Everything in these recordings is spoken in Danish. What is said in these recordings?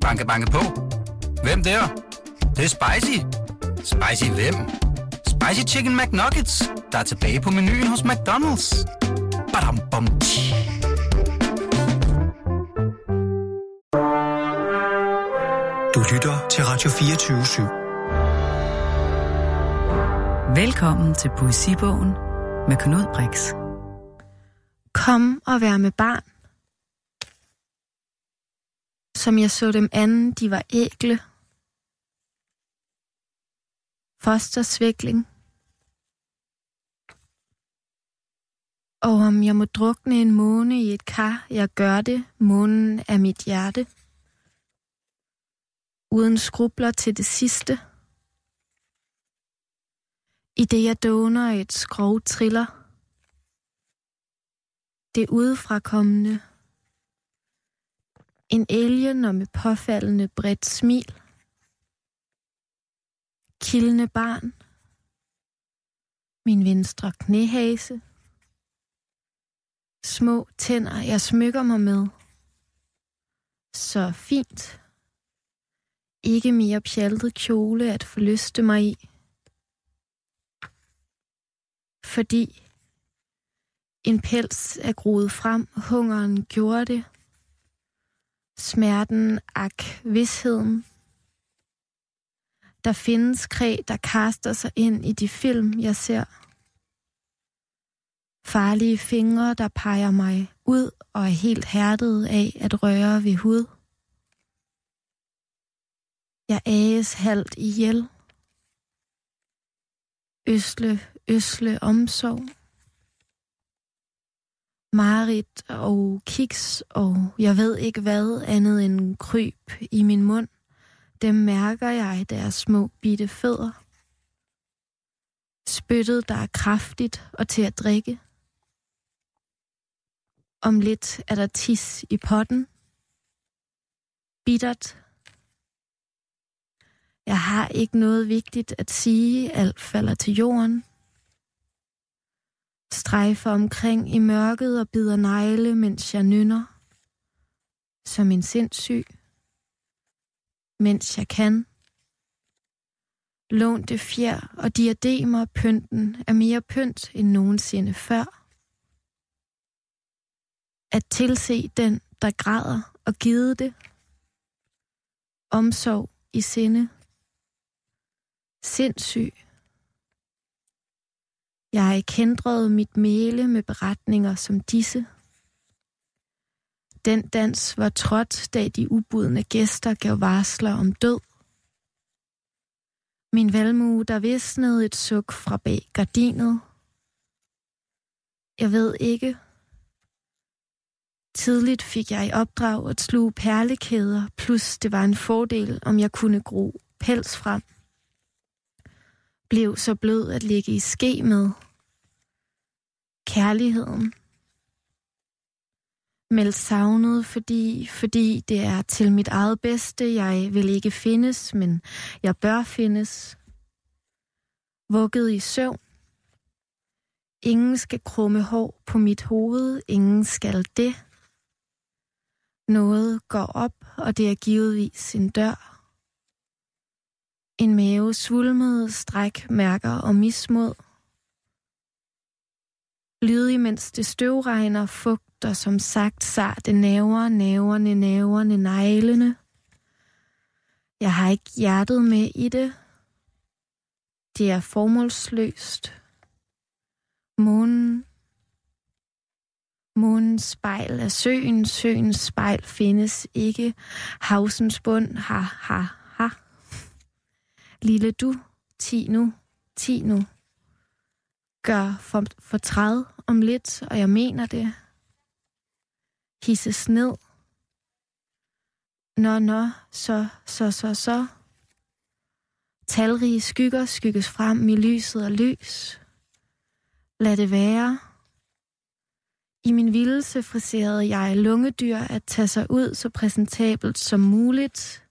Banke, banke på. Hvem der? Det, det er spicy. Spicy hvem? Spicy Chicken McNuggets, der er tilbage på menuen hos McDonald's. Badum, bom, tji. Du lytter til Radio 24 Velkommen til Poesibogen med Knud Brix. Kom og vær med barn. Som jeg så dem anden, de var ægle. Fostersvikling. Og om jeg må drukne en måne i et kar, jeg gør det, månen er mit hjerte. Uden skrubler til det sidste. I det jeg doner et skrov triller. Det udefrakommende. En alien og med påfaldende bredt smil. Kildende barn. Min venstre knæhase. Små tænder, jeg smykker mig med. Så fint. Ikke mere pjaltet kjole at forlyste mig i. Fordi en pels er groet frem, hungeren gjorde det. Smerten, ak, vidsheden. Der findes kræ, der kaster sig ind i de film, jeg ser. Farlige fingre, der peger mig ud og er helt hærdet af at røre ved hud. Jeg ages halvt ihjel. Øsle, øsle omsorg. Marit og kiks og jeg ved ikke hvad andet end kryb i min mund. Dem mærker jeg deres små bitte fødder. Spyttet, der er kraftigt og til at drikke. Om lidt er der tis i potten. Bittert. Jeg har ikke noget vigtigt at sige, alt falder til jorden. Strejfer omkring i mørket og bider negle, mens jeg nynner. Som en sindssyg. Mens jeg kan. Lånte fjer og diademer pynten er mere pynt end nogensinde før. At tilse den, der græder og gide det. Omsorg i sinde. Sindssyg. Jeg kendrede mit mæle med beretninger som disse. Den dans var trådt, da de ubudne gæster gav varsler om død. Min valmue, der visnede et suk fra bag gardinet. Jeg ved ikke. Tidligt fik jeg i opdrag at sluge perlekæder, plus det var en fordel, om jeg kunne gro pels frem blev så blød at ligge i ske med. Kærligheden. Meld savnet, fordi, fordi det er til mit eget bedste. Jeg vil ikke findes, men jeg bør findes. Vugget i søvn. Ingen skal krumme hår på mit hoved. Ingen skal det. Noget går op, og det er givetvis en dør. En mave svulmede stræk, mærker og mismod. Lydig, mens det støvregner, fugter som sagt sarte naver, naverne, naverne, neglene. Jeg har ikke hjertet med i det. Det er formålsløst. Månen. Månens spejl er søen, søens spejl findes ikke. Havsens bund har, har, Lille du, ti nu, ti nu. Gør for, for træd om lidt, og jeg mener det. Hisses ned. Nå, nå, så, så, så, så. Talrige skygger skygges frem i lyset og lys. Lad det være. I min vildelse friserede jeg lungedyr at tage sig ud så præsentabelt som muligt.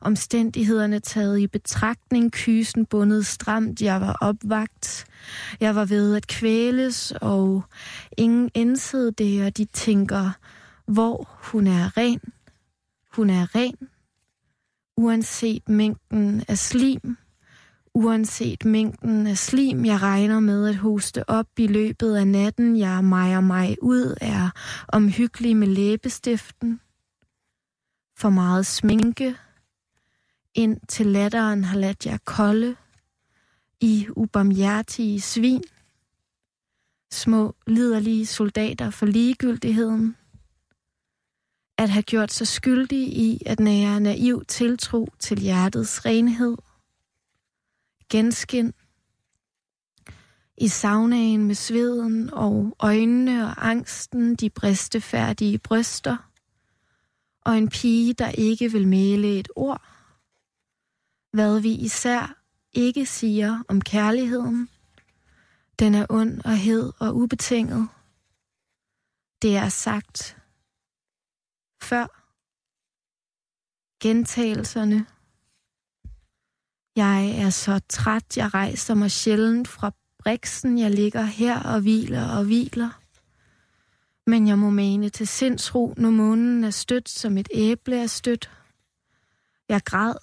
Omstændighederne taget i betragtning, kysen bundet stramt, jeg var opvagt. Jeg var ved at kvæles, og ingen indsede det, og de tænker, hvor hun er ren. Hun er ren, uanset mængden af slim, uanset mængden af slim, jeg regner med at hoste op i løbet af natten, jeg mejer mig ud, er omhyggelig med læbestiften. For meget sminke, ind til latteren har ladt jer kolde, i ubarmhjertige svin, små liderlige soldater for ligegyldigheden, at have gjort sig skyldige i at nære naiv tiltro til hjertets renhed, genskin, i saunaen med sveden og øjnene og angsten, de bristefærdige bryster, og en pige, der ikke vil male et ord. Hvad vi især ikke siger om kærligheden. Den er ond og hed og ubetinget. Det er sagt før. Gentagelserne. Jeg er så træt, jeg rejser mig sjældent fra briksen. Jeg ligger her og hviler og hviler. Men jeg må mene til sindsro, når månen er stødt, som et æble er stødt. Jeg græd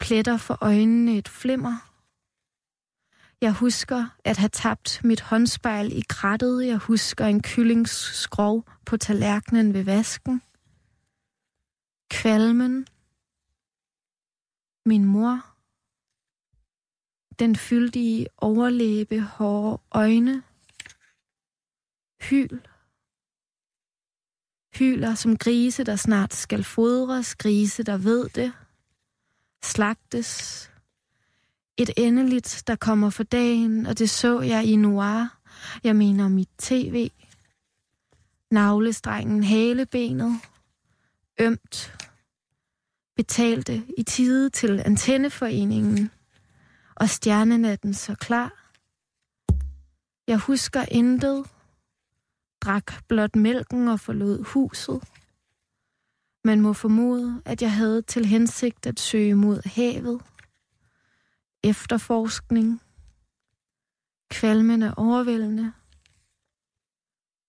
pletter for øjnene et flimmer. Jeg husker at have tabt mit håndspejl i krattet. Jeg husker en kyllingskrov på tallerkenen ved vasken. Kvalmen. Min mor. Den fyldige overlæbe, hårde øjne. Hyl. Hyler som grise, der snart skal fodres, grise, der ved det slagtes. Et endeligt, der kommer for dagen, og det så jeg i noir. Jeg mener mit tv. Navlestrengen, halebenet. Ømt. Betalte i tide til antenneforeningen. Og stjernenatten så klar. Jeg husker intet. Drak blot mælken og forlod huset. Man må formode, at jeg havde til hensigt at søge mod havet. Efterforskning. Kvalmen er overvældende.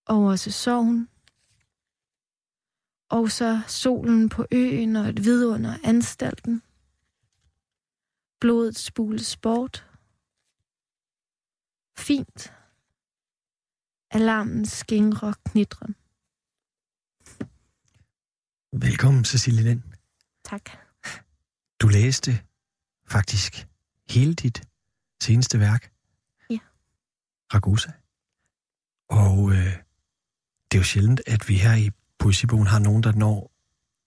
Over sorgen, Og så solen på øen og et vidunder anstalten. Blodet spules bort. Fint. Alarmen skingrer knitren. Velkommen, Cecilie Lind. Tak. Du læste faktisk hele dit seneste værk. Ja. Ragusa. Og øh, det er jo sjældent, at vi her i Poesibogen har nogen, der når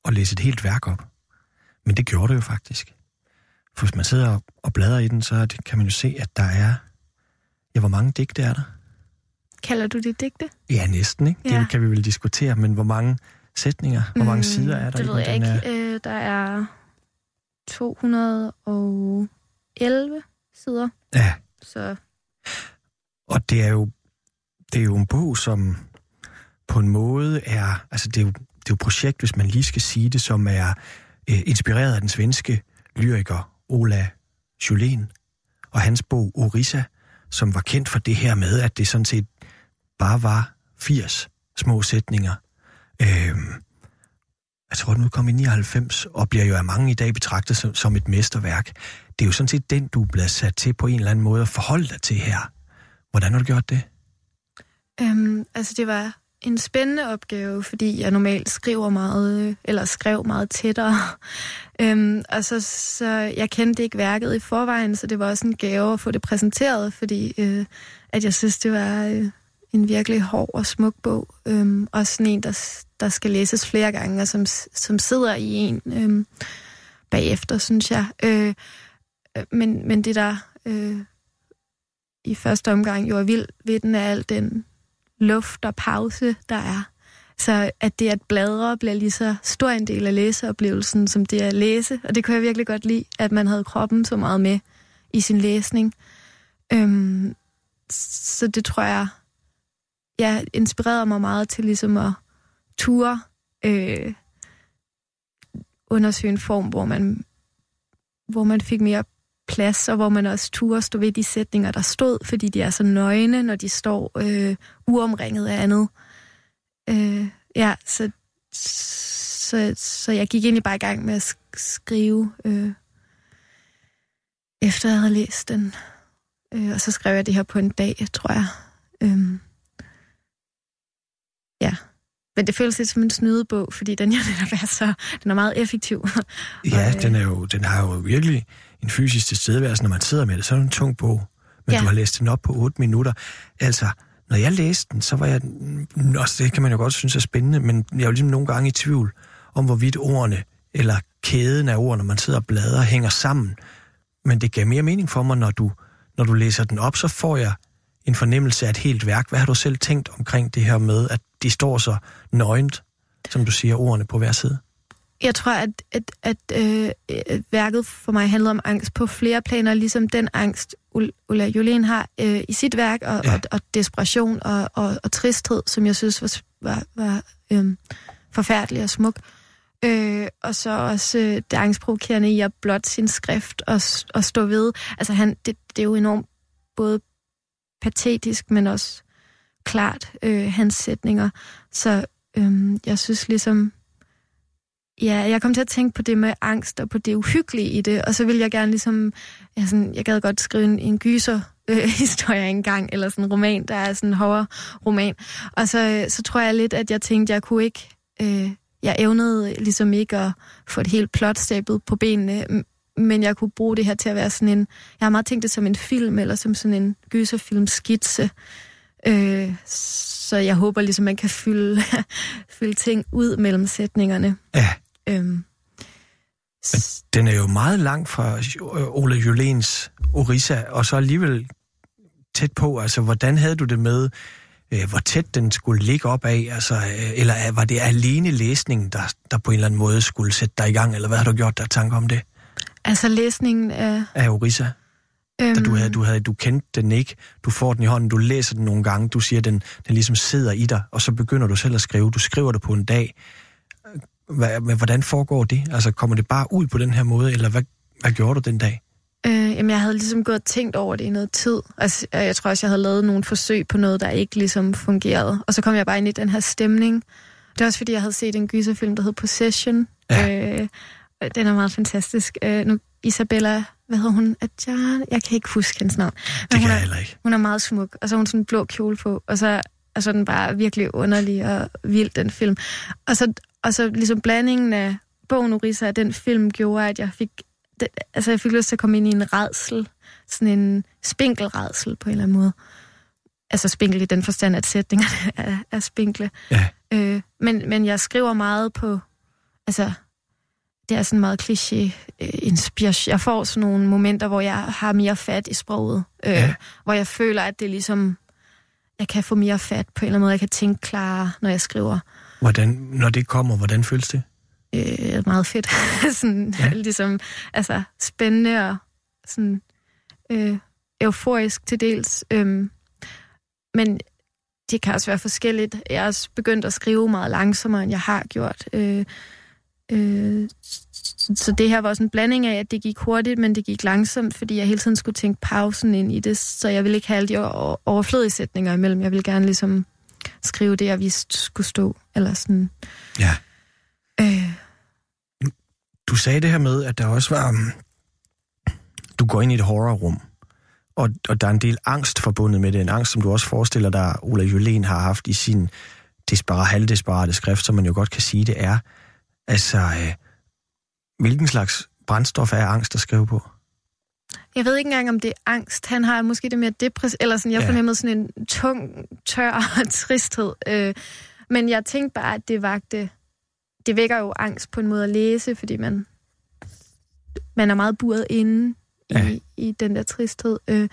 at læse et helt værk op. Men det gjorde det jo faktisk. For hvis man sidder og bladrer i den, så det, kan man jo se, at der er... Ja, hvor mange digte er der? Kalder du det digte? Ja, næsten, ikke? Ja. Det kan vi vel diskutere, men hvor mange sætninger, hvor mange sider er der Mm, Det i ved den? jeg Den ikke. er- Øh, der er 211 sider, Ja, så Og det er jo, det er jo en bog, som på en måde er, altså det er jo, det er jo et projekt, hvis man lige skal sige det, som er øh, inspireret af den svenske lyriker Ola Julén og hans bog Orissa, som var kendt for det her med, at det sådan set bare var 80 små sætninger. Øh, jeg tror, den udkom i 99, og bliver jo af mange i dag betragtet som, som et mesterværk. Det er jo sådan set den, du bliver sat til på en eller anden måde at forholde dig til her. Hvordan har du gjort det? øhm, altså det var en spændende opgave, fordi jeg normalt skriver meget, øh, eller skrev meget tættere. øhm, og så, så jeg kendte ikke værket i forvejen, så det var også en gave at få det præsenteret, fordi øh, at jeg synes, det var øh, en virkelig hård og smuk bog. Øhm, og sådan en, der, der skal læses flere gange, og som, som sidder i en øhm, bagefter, synes jeg. Øh, øh men, men det der øh, i første omgang jo er vildt ved den, er al den luft og pause, der er. Så at det at bladre bliver lige så stor en del af læseoplevelsen, som det at læse. Og det kunne jeg virkelig godt lide, at man havde kroppen så meget med i sin læsning. Øhm, så det tror jeg, ja, inspirerede mig meget til ligesom at ture øh, undersøge en form, hvor man, hvor man fik mere plads, og hvor man også turde stå ved de sætninger, der stod, fordi de er så nøgne, når de står øh, uomringet af andet. Øh, ja, så, så, så jeg gik egentlig bare i gang med at skrive, øh, efter jeg havde læst den. Øh, og så skrev jeg det her på en dag, tror jeg. Øh. Men det føles lidt som en snydebog, fordi den, jo netop er så, den er meget effektiv. Ja, Og, øh, den, er jo, den har jo virkelig en fysisk tilstedeværelse, når man sidder med det. Så er det en tung bog, men Ja. du har læst den op på 8 minutter. Altså, når jeg læste den, så var jeg... Også det kan man jo godt synes er spændende, men jeg er jo ligesom nogle gange i tvivl om, hvorvidt ordene eller kæden af ord, når man sidder og bladrer, hænger sammen. Men det gav mere mening for mig, når du, når du læser den op, så får jeg en fornemmelse af et helt værk. Hvad har du selv tænkt omkring det her med, at de står så nøgent, som du siger, ordene på hver side? Jeg tror, at, at, at øh, værket for mig handlede om angst på flere planer, ligesom den angst, Ul- Ulla Jolén har øh, i sit værk, og, Ja. og, og desperation og, og, og tristhed, som jeg synes var, var, var øh, forfærdelig og smuk. Øh, og så også øh, det angstprovokerende i at blot sin skrift og, og stå ved. Altså han, det, det er jo enormt både patetisk, men også klart, øh, hans sætninger. Så øh, jeg synes ligesom, Ja, jeg kom til at tænke på det med angst og på det uhyggelige i det, og så ville jeg gerne ligesom, ja, sådan, jeg gad godt skrive en, en gyser øh, historie engang, eller sådan en roman, der er sådan en horror roman. Og så, så tror jeg lidt, at jeg tænkte, jeg kunne ikke, øh, jeg evnede ligesom ikke at få et helt plot stablet på benene, men jeg kunne bruge det her til at være sådan en, jeg har meget tænkt det som en film, eller som sådan en gyserfilm skitse. Øh, så jeg håber ligesom, man kan fylde, fylde ting ud mellem sætningerne. Ja, Øhm, den er jo meget langt fra øh, Ola Jolens Orissa, og så alligevel tæt på. Altså, hvordan havde du det med, øh, hvor tæt den skulle ligge op af? Altså, øh, eller var det alene læsningen, der, der på en eller anden måde skulle sætte dig i gang? Eller hvad har du gjort der tanker om det altså læsningen af... af Orissa? Øhm, Da du, havde, du, havde, du kendte den ikke, du får den i hånden, du læser den nogle gange, du siger, den, den ligesom sidder i dig, og så begynder du selv at skrive. Du skriver det på en dag. Hvad, men hvordan foregår det? Altså, kommer det bare ud på den her måde, eller hvad, hvad gjorde du den dag? Øh, jamen, jeg havde ligesom gået og tænkt over det i noget tid. Altså, øh, jeg tror også, jeg havde lavet nogle forsøg på noget, der ikke ligesom fungerede. Og så kom jeg bare ind i den her stemning. Det er også, fordi jeg havde set en gyserfilm, der hed Possession. Ja. Øh, den er meget fantastisk. Øh, nu, Isabella, hvad hedder hun? Adjan? Jeg kan ikke huske hendes navn. Men Det hun kan er, jeg heller ikke. Hun er meget smuk, og så har hun sådan en blå kjole på, og så er så den bare virkelig underlig og vild, den film. Og så, og så ligesom blandingen af bogen Urisa og den film gjorde, at jeg fik, det, altså jeg fik lyst til at komme ind i en redsel, sådan en spinkelredsel på en eller anden måde. Altså spinkel i den forstand, at sætningerne er, er spinkle. Ja. Øh, men, men jeg skriver meget på, altså det er sådan meget kliché øh, inspiration. Jeg får sådan nogle momenter, hvor jeg har mere fat i sproget. Øh, Ja. Hvor jeg føler, at det er ligesom, jeg kan få mere fat på en eller anden måde. Jeg kan tænke klarere, når jeg skriver. Hvordan, når det kommer, hvordan føles det? Øh, meget fedt. sådan, Ja. ligesom, altså spændende og sådan øh, euforisk til dels. Øhm, men det kan også være forskelligt. Jeg har også begyndt at skrive meget langsommere, end jeg har gjort. Øh, øh, så det her var også en blanding af, at det gik hurtigt, men det gik langsomt, fordi jeg hele tiden skulle tænke pausen ind i det, så jeg ville ikke have alle de overflødige sætninger imellem. Jeg ville gerne ligesom skrive det, jeg vidste skulle stå. Eller sådan. Ja. Øh, Du sagde det her med, at der også var... um, Du går ind i et horrorrum, og, og der er en del angst forbundet med det. En angst, som du også forestiller dig, Ola Jolén har haft i sin desperat, halvdesperate skrift, som man jo godt kan sige, det er. Altså, øh, hvilken slags brændstof er angst at skrive på? Jeg ved ikke engang, om det er angst. Han har måske det mere depress, eller sådan, jeg Ja. fornemmede sådan en tung, tør tristhed. Øh, men jeg tænkte bare, at det vagte... Det vækker jo angst på en måde at læse, fordi man, man er meget buret inde i, Ja. ja. i den der tristhed. Øh,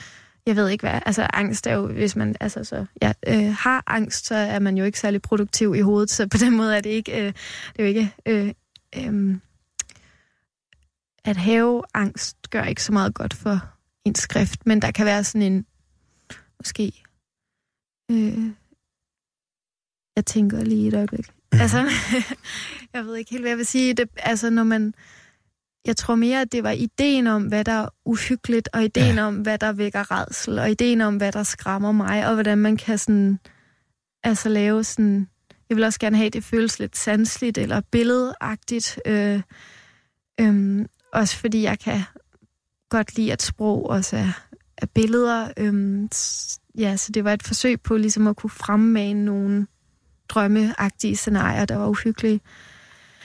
jeg ved ikke hvad, altså angst er jo, hvis man altså så, ja, øh, har angst, så er man jo ikke særlig produktiv i hovedet, så på den måde er det ikke, øh, det er jo ikke, øh, øh, at have angst gør ikke så meget godt for en skrift, men der kan være sådan en, måske, øh, jeg tænker lige et øjeblik. Mhm. Altså, jeg ved ikke helt, hvad jeg vil sige. Det, altså, når man, jeg tror mere, at det var ideen om, hvad der er uhyggeligt, og ideen Ja. om, hvad der vækker redsel, og ideen om, hvad der skræmmer mig, og hvordan man kan sådan, altså lave sådan jeg vil også gerne have, at det føles lidt sansligt eller billedagtigt. Øh, øh, også fordi jeg kan godt lide, at sprog også er, er billeder. Øh, ja, så det var et forsøg på ligesom at kunne fremmane nogle drømmeagtige scenarier, der var uhyggelige.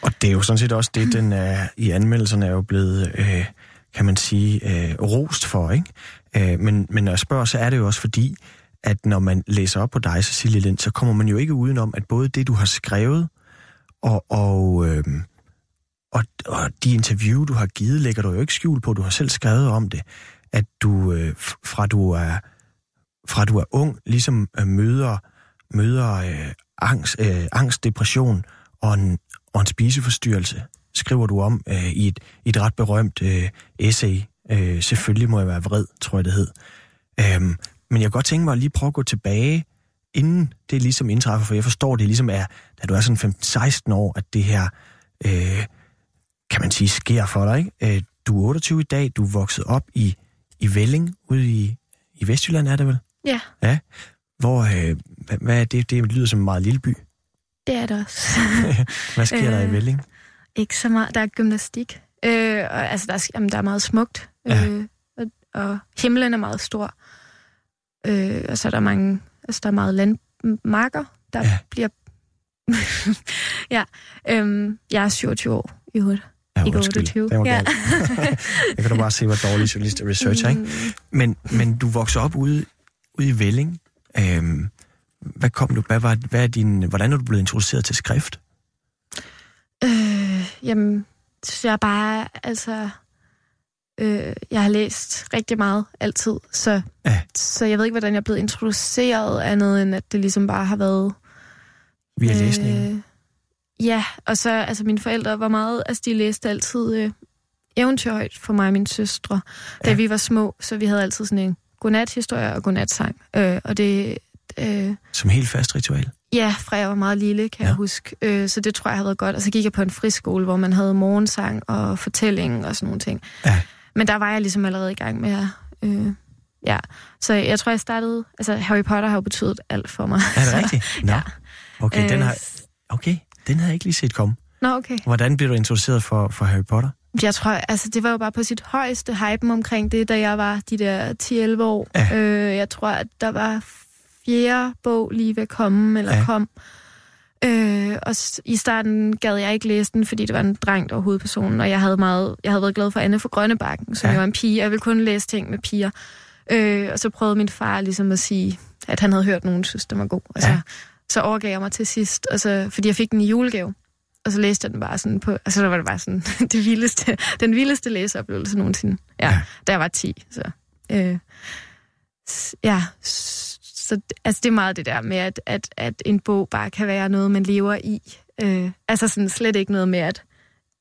Og det er jo sådan set også det, den er i anmeldelserne er jo blevet, øh, kan man sige, øh, rost for, ikke? Øh, men, men når jeg spørger, så er det jo også fordi, at når man læser op på dig, Cecilie Lind, så kommer man jo ikke udenom, at både det, du har skrevet, og, og, øh, og, og de interview, du har givet, lægger du jo ikke skjul på. Du har selv skrevet om det, at du øh, fra du er fra du er ung, ligesom øh, møder, møder øh, angst, øh, angst, depression og en, og en spiseforstyrrelse, skriver du om øh, i, et, i et ret berømt øh, essay. Øh, selvfølgelig må jeg være vred, tror jeg det hed. Øhm, men jeg kan godt tænke mig at lige prøve at gå tilbage, inden det ligesom indtræffer, for jeg forstår, det ligesom er, da du er sådan 15-16 år, at det her, øh, kan man sige, sker for dig. Ikke? Øh, du er 28 i dag, du er vokset op i, i Velling, ude i, i Vestjylland, er det vel? Ja. Ja. Hvor, øh, hvad, hvad er det? Det lyder som en meget lille by. Det er det også. hvad sker der i Øh, Velling? Ikke så meget. Der er gymnastik. Øh, og, altså, der er, jamen, der er meget smukt. Ja. Øh, og, og himlen er meget stor. Øh, og så er der mange... Altså, der er meget landmarker, der Ja. bliver... ja. Øhm, jeg er 27 år i hovedet. Ja, ikke undskyld. 28. Det var Ja. jeg kan da bare se, hvor dårlig journalist og researcher, ikke? Mm, Men, men du voksede op ude, ude i Velling. Øhm, hvad kom du, hvad var, hvad er din, hvordan er du blevet introduceret til skrift? Øh, jamen, så jeg er bare, altså... Øh, jeg har læst rigtig meget altid, så, Ja. så jeg ved ikke, hvordan jeg er blevet introduceret andet, end at det ligesom bare har været... Via øh, læsningen? Ja, og så, altså mine forældre var meget, altså de læste altid øh, eventyrhøjt for mig og mine søstre, da Ja. vi var små, så vi havde altid sådan en godnat-historie og godnat-sang. Øh, og det, øh, Som helt fast ritual? Ja, fra jeg var meget lille, kan Ja. jeg huske. Øh, så det tror jeg har været godt. Og så gik jeg på en friskole, hvor man havde morgensang og fortælling og sådan nogle ting. Ja. Men der var jeg ligesom allerede i gang med at... Øh, ja, så jeg tror, jeg startede... Altså, Harry Potter har jo betydet alt for mig. Er det så, rigtigt? Nå, Ja. okay, den Øh, har, okay, den havde jeg ikke lige set komme. Nå, okay. Hvordan blev du introduceret for, for Harry Potter? Jeg tror, altså, det var jo bare på sit højeste hypen omkring det, da jeg var de der 10-11 år. Ja. Øh, jeg tror, at der var fjerde bog lige ved at komme, eller Ja. kom. Øh, og i starten gad jeg ikke læse den, fordi det var en dreng, der var hovedpersonen, og jeg havde, meget, jeg havde været glad for Anne fra Grønnebakken, som Ja. jo var en pige. Jeg ville kun læse ting med piger. Øh, og så prøvede min far ligesom at sige, at han havde hørt nogen synes, den var god. Og så, Ja. så overgav jeg mig til sidst, og så, fordi jeg fik den i julegave. Og så læste jeg den bare sådan på, altså der var det bare sådan det vildeste, den vildeste læseoplevelse nogensinde. Ja, Ja. da jeg var 10, så. Øh, ja, så altså det er meget det der med, at, at, at en bog bare kan være noget, man lever i. Øh, altså sådan slet ikke noget med, at,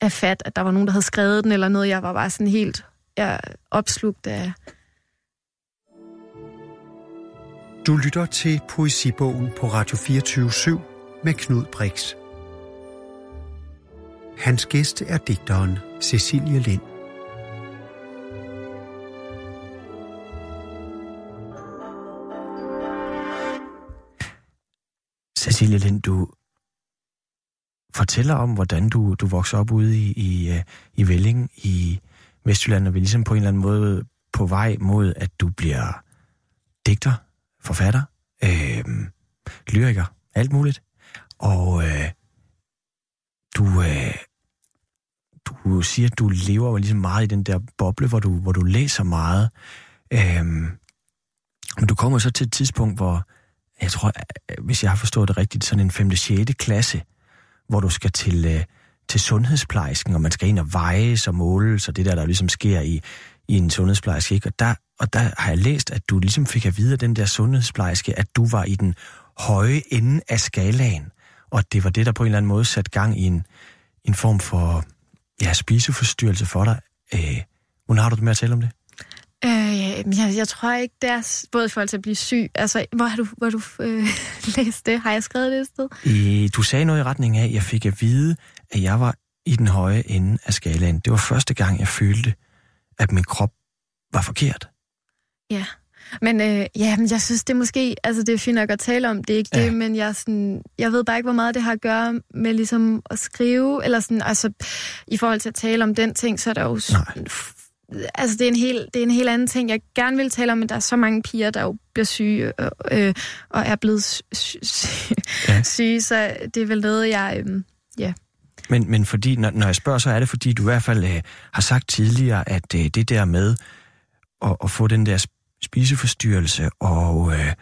at fat, at der var nogen, der havde skrevet den, eller noget, jeg var bare sådan helt jeg opslugt af. Du lytter til Poesibogen på Radio 24 med Knud Brix. Hans gæst er digteren Cecilie Lind. Cecilie Lind, du fortæller om, hvordan du, du voksede op ude i, i, øh, i Velling i Vestjylland, og vi er ligesom på en eller anden måde på vej mod, at du bliver digter, forfatter, øh, lyriker, alt muligt. Og øh, du, øh, du siger, at du lever jo ligesom meget i den der boble, hvor du, hvor du læser meget. Øh, men du kommer så til et tidspunkt, hvor jeg tror, hvis jeg har forstået det rigtigt, sådan en 5. 6. klasse, hvor du skal til, øh, til sundhedsplejersken, og man skal ind og vejes og måles, og det der, der ligesom sker i, i en sundhedsplejerske. Ikke? Og, der, og der har jeg læst, at du ligesom fik at vide af den der sundhedsplejerske, at du var i den høje ende af skalaen, og at det var det, der på en eller anden måde satte gang i en, en form for ja, spiseforstyrrelse for dig. Øh, hvordan har du det med at tale om det? Øh, jeg, jeg tror ikke, det er både i forhold til at blive syg. Altså, hvor har du, hvor har du øh, læst det? Har jeg skrevet det et sted? Øh, du sagde noget i retning af, at jeg fik at vide, at jeg var i den høje ende af skalaen. Det var første gang, jeg følte, at min krop var forkert. Ja. Men øh, ja, men jeg synes, det er måske, altså det er fint nok at tale om, det er ikke ja. det, men jeg, sådan, jeg ved bare ikke, hvor meget det har at gøre med ligesom at skrive, eller sådan, altså i forhold til at tale om den ting, så er der jo... Nej. Altså, det er, en helt, det er en helt anden ting, jeg gerne vil tale om, men der er så mange piger, der jo bliver syge øh, øh, og er blevet sy- sy- ja. syge, så det er vel noget, jeg... Øh, ja. Men, men fordi, når, når jeg spørger, så er det, fordi du i hvert fald øh, har sagt tidligere, at øh, det der med at, at få den der spiseforstyrrelse, og øh,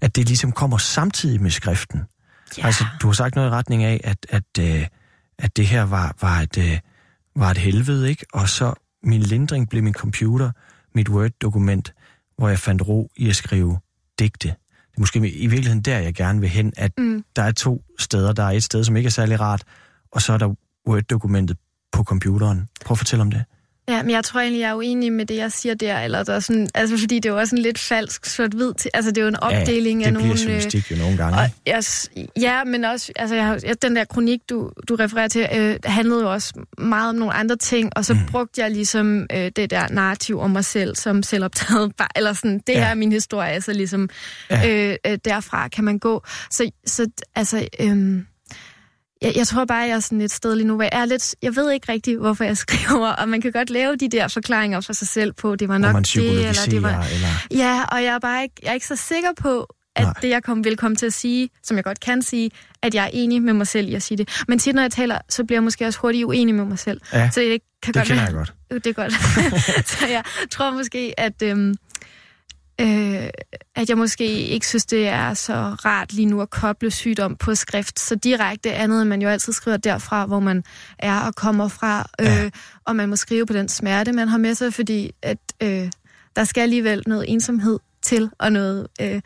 at det ligesom kommer samtidig med skriften. Ja. Altså, du har sagt noget i retning af, at, at, øh, at det her var, var, et, øh, var et helvede, ikke? Og så min lindring blev min computer, mit Word-dokument, hvor jeg fandt ro i at skrive digte. Det er måske i virkeligheden der, jeg gerne vil hen, at mm. der er to steder. Der er et sted, som ikke er særlig rart, og så er der Word-dokumentet på computeren. Prøv at fortælle om det. Ja, men jeg tror egentlig, jeg er uenig med det, jeg siger der, eller der er sådan, altså fordi det er jo også en lidt falsk sort-hvid, til, altså det er jo en opdeling ja, af nogle... det bliver journalistik jo nogle gange. Og, yes, ja, men også, altså jeg, den der kronik, du, du refererer til, øh, handlede jo også meget om nogle andre ting, og så mm. brugte jeg ligesom øh, det der narrativ om mig selv som selvoptaget, bare, eller sådan, det Ja. her er min historie, altså ligesom Ja. øh, øh, derfra kan man gå. Så, så altså... Øh, jeg, jeg tror bare, jeg er sådan et sted lige nu, hvor jeg er lidt... Jeg ved ikke rigtig, hvorfor jeg skriver, og man kan godt lave de der forklaringer for sig selv på, det var nok man det, eller det var... eller... Ja, og jeg er bare ikke, jeg er ikke så sikker på, at Nej. Det, jeg kom, vil komme til at sige, som jeg godt kan sige, at jeg er enig med mig selv i at sige det. Men tit, når jeg taler, så bliver jeg måske også hurtigt uenig med mig selv. Ja, Så det kan det godt kender være, jeg godt. Det er godt. så jeg tror måske, at, øhm, øh, at jeg måske ikke synes, det er så rart lige nu at koble sygdom på skrift så direkte andet, end man jo altid skriver derfra, hvor man er og kommer fra. Øh, Ja. Og man må skrive på den smerte, man har med sig, fordi at, øh, der skal alligevel noget ensomhed til, og noget... Øh,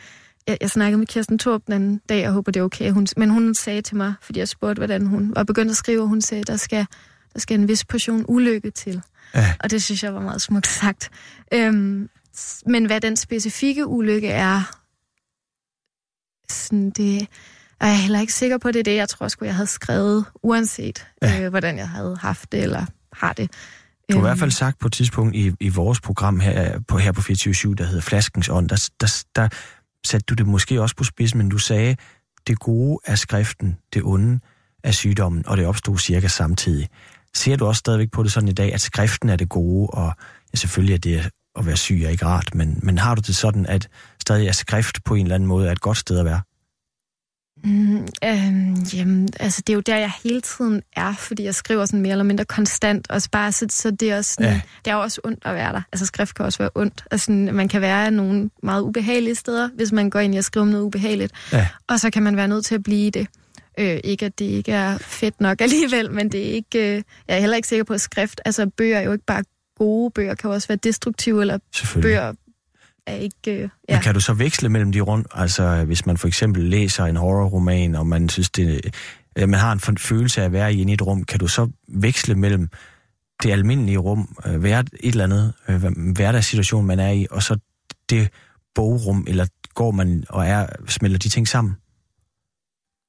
jeg, jeg snakkede med Kirsten Torp den anden dag, jeg håber, det er okay. Hun, men hun sagde til mig, fordi jeg spurgte, hvordan hun var begyndt at skrive, og hun sagde, der skal, der skal en vis portion ulykke til. Ja. Og det synes jeg var meget smukt sagt. Øhm, men hvad den specifikke ulykke er, sådan det er jeg heller ikke sikker på, det er det. Jeg tror sgu, jeg havde skrevet, uanset Ja. øh, hvordan jeg havde haft det, eller har det. Du har i Øhm, hvert fald sagt på et tidspunkt i, i vores program her på, her på 24 der hedder Flaskens Ånd, der, der, der satte du det måske også på spids, men du sagde, det gode er skriften, det onde er sygdommen, og det opstod cirka samtidig. Ser du også stadigvæk på det sådan i dag, at skriften er det gode, og ja, selvfølgelig er det at være syg er ikke rart, men, men har du det sådan, at stadig er skrift på en eller anden måde er et godt sted at være? Mm, øhm, jamen, altså det er jo der, jeg hele tiden er, fordi jeg skriver sådan mere eller mindre konstant, og bare så, så det er også sådan, Ja. det er jo også ondt at være der. Altså skrift kan også være ondt. Altså, man kan være nogle meget ubehagelige steder, hvis man går ind i at skrive om noget ubehageligt, Ja. og så kan man være nødt til at blive det. Øh, ikke at det ikke er fedt nok alligevel, men det er ikke, øh, jeg er heller ikke sikker på, at skrift, altså bøger er jo ikke bare gode bøger, kan også være destruktive, eller bøger er ikke, øh, Ja. Men kan du så veksle mellem de rundt? Altså, hvis man for eksempel læser en horrorroman, og man synes, det, øh, man har en følelse af at være i et rum, kan du så veksle mellem det almindelige rum, øh, hver, et eller andet øh, hverdagssituation, man er i, og så det bogrum, eller går man og er, smelter de ting sammen?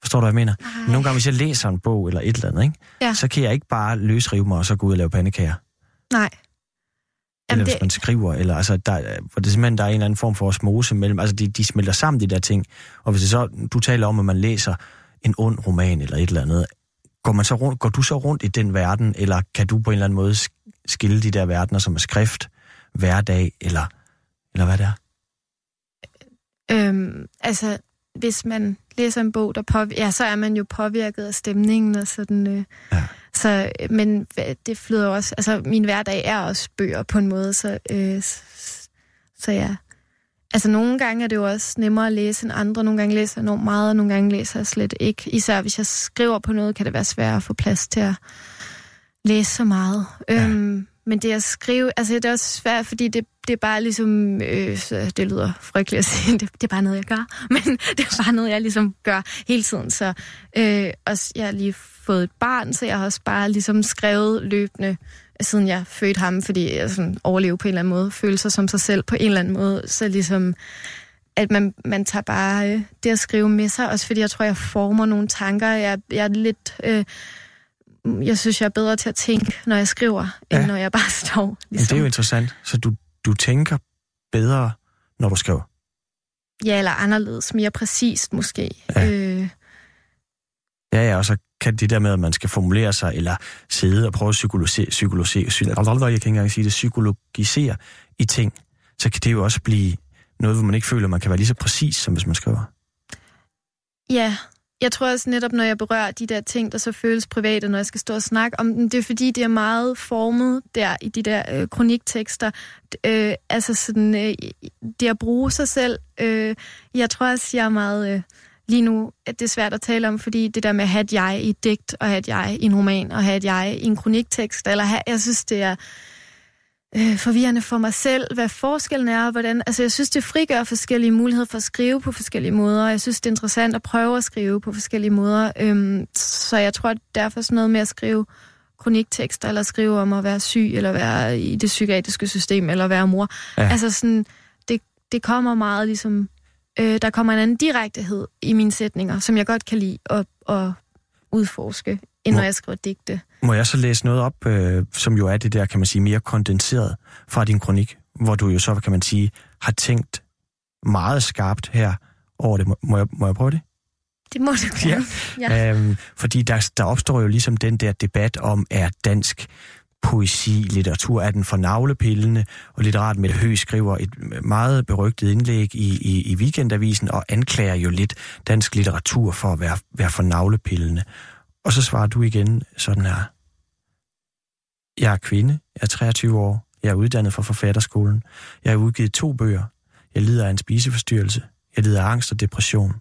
Forstår du, hvad jeg mener? Ej. Nogle gange, hvis jeg læser en bog eller et eller andet, ikke? Ja. så kan jeg ikke bare løsrive mig og så gå ud og lave pandekager. Nej. Eller Jamen, hvis man skriver, eller altså, der, hvor det simpelthen der er en eller anden form for osmose mellem, altså de, de smelter sammen, de der ting. Og hvis det så, du taler om, at man læser en ond roman eller et eller andet, går, man så rundt, går du så rundt i den verden, eller kan du på en eller anden måde sk- skille de der verdener, som er skrift, hverdag, eller, eller hvad det er? Øhm, altså, hvis man læser en bog, der påvirker, ja, så er man jo påvirket af stemningen og sådan. Øh, Ja. Så, men det flyder også, altså min hverdag er også bøger på en måde, så, øh, så ja. Altså nogle gange er det jo også nemmere at læse end andre. Nogle gange læser jeg enormt meget, og nogle gange læser jeg slet ikke. Især hvis jeg skriver på noget, kan det være svært at få plads til at læse så meget. Ja. Øhm, men det at skrive, altså det er også svært, fordi det, det er bare ligesom, øh, så det lyder frygteligt at sige, det, det er bare noget, jeg gør, men det er bare noget, jeg ligesom gør hele tiden. Så øh, også, jeg har lige fået et barn, så jeg har også bare ligesom skrevet løbende, siden jeg fødte ham, fordi jeg sådan overlever på en eller anden måde, føler sig som sig selv på en eller anden måde, så ligesom at man, man tager bare øh, det at skrive med sig, også fordi jeg tror, jeg former nogle tanker. Jeg, jeg er lidt... Øh, jeg synes, jeg er bedre til at tænke, når jeg skriver, Ja. end når jeg bare står. Ligesom. Men det er jo interessant. Så du, du tænker bedre, når du skriver? Ja, eller anderledes, mere præcist måske. Ja. Øh, Ja, ja, og så kan det der med, at man skal formulere sig, eller sidde og prøve at psykologisere, psykologisere, jeg kan ikke engang sige det, psykologisere i ting, så kan det jo også blive noget, hvor man ikke føler, at man kan være lige så præcis, som hvis man skriver. ja, jeg tror også netop, når jeg berører de der ting, der så føles private, når jeg skal stå og snakke om dem, det er fordi, det er meget formet der i de der øh, kroniktekster. Øh, altså sådan, øh, det at bruge sig selv. Øh, jeg tror også, jeg er meget... Øh, lige nu, at det er svært at tale om, fordi det der med at have et jeg i et digt, og have et jeg i en roman, og have et jeg i en kroniktekst, eller have, jeg synes, det er øh, forvirrende for mig selv, hvad forskellen er, og hvordan, altså jeg synes, det frigør forskellige muligheder for at skrive på forskellige måder, jeg synes, det er interessant at prøve at skrive på forskellige måder, øhm, så jeg tror, at derfor sådan noget med at skrive kroniktekster, eller skrive om at være syg, eller være i det psykiatriske system, eller være mor, Ja. altså sådan, det, det kommer meget ligesom øh, der kommer en anden direktehed i mine sætninger, som jeg godt kan lide at, at udforske, end når jeg skriver digte. Må jeg så læse noget op, øh, som jo er det der, kan man sige, mere kondenseret fra din kronik, hvor du jo så, kan man sige, har tænkt meget skarpt her over det. Må, jeg, må jeg prøve det? Det må du gerne. Ja. Ja. Øhm, fordi der, der opstår jo ligesom den der debat om, er dansk poesi, litteratur, er den for navlepillende, og litterat Mette Høgh skriver et meget berygtet indlæg i, i, i weekendavisen og anklager jo lidt dansk litteratur for at være, være for navlepillende. Og så svarer du igen sådan her. Jeg er kvinde, jeg er 23 år, jeg er uddannet fra forfatterskolen, jeg har udgivet to bøger, jeg lider af en spiseforstyrrelse, jeg lider af angst og depression.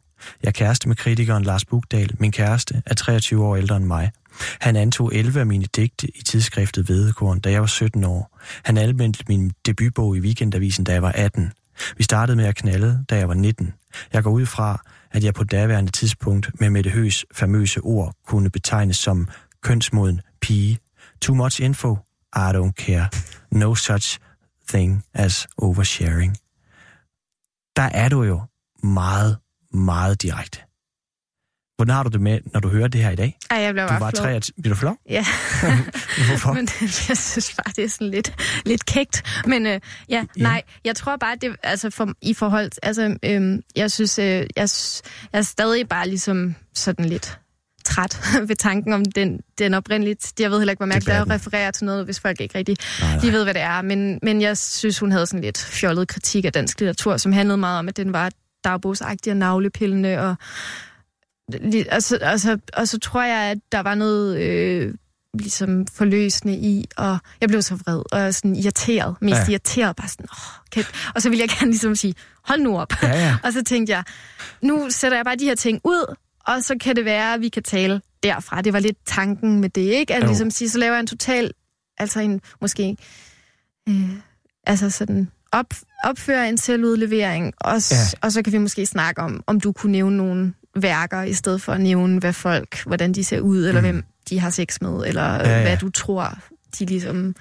Jeg er kæreste med kritikeren Lars Bugdal. Min kæreste er 23 år ældre end mig. Han antog 11 af mine digte i tidsskriftet Vedekorn, da jeg var 17 år. Han anmeldte min debutbog i Weekendavisen, da jeg var 18. Vi startede med at knalde, da jeg var 19. Jeg går ud fra, at jeg på daværende tidspunkt med Mette Høs famøse ord kunne betegnes som kønsmoden pige. Too much info? I don't care. No such thing as oversharing. Der er du jo meget, meget direkte. Hvordan har du det med, når du hører det her i dag? Ej, jeg bliver Du bare var flov. 23... Bliver du flov? Ja, Hvorfor? men jeg synes bare, det er sådan lidt, lidt kægt. Men øh, ja, Ja. nej, jeg tror bare, det altså for, i forhold til, altså, øhm, jeg synes, øh, jeg, jeg er stadig bare ligesom sådan lidt træt ved tanken om den, den oprindeligt. Jeg ved heller ikke, hvor mærkeligt det er at referere til noget, hvis folk ikke rigtig Nej, nej. de ved, hvad det er. Men, men jeg synes, hun havde sådan lidt fjollet kritik af dansk litteratur, som handlede meget om, at den var dagbogsagtig og navlepillende. Og, li- og, så, og, så, tror jeg, at der var noget øh, ligesom forløsende i, og jeg blev så vred og sådan irriteret. Mest Ja. irriteret, bare sådan, åh, okay. Og så ville jeg gerne ligesom sige, hold nu op. Ja, ja. Og så tænkte jeg, nu sætter jeg bare de her ting ud, og så kan det være, at vi kan tale derfra. Det var lidt tanken med det, ikke? At Jo. ligesom sige, så laver jeg en total, altså en, måske, øh, altså sådan, op, opfører en selvudlevering, og, Ja. og så kan vi måske snakke om, om du kunne nævne nogle værker, i stedet for at nævne, hvad folk, hvordan de ser ud, eller Mm. hvem de har sex med, eller Ja, ja, hvad du tror, de ligesom...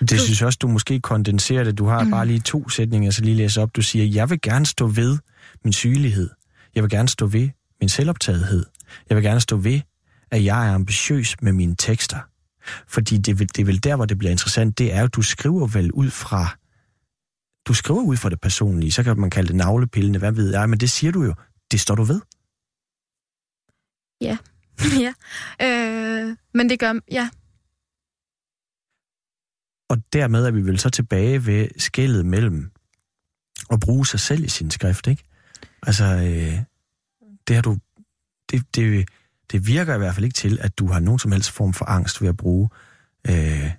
Det synes jeg også, du måske kondenserer det. Du har mm. bare lige to sætninger, så lige læse op. Du siger, jeg vil gerne stå ved min sygelighed. Jeg vil gerne stå ved min selvoptagethed. Jeg vil gerne stå ved, at jeg er ambitiøs med mine tekster. Fordi det, det er vel der, hvor det bliver interessant, det er jo, du skriver vel ud fra du skriver ud fra det personlige, så kan man kalde det navlepillende, hvad ved jeg, men det siger du jo, det står du ved ja. ja. Øh, men det gør... Ja, Og dermed er vi vel så tilbage ved skældet mellem at bruge sig selv i sin skrift, ikke? Altså, øh, det har du... Det, det, det virker i hvert fald ikke til, at du har nogen som helst form for angst ved at bruge øh,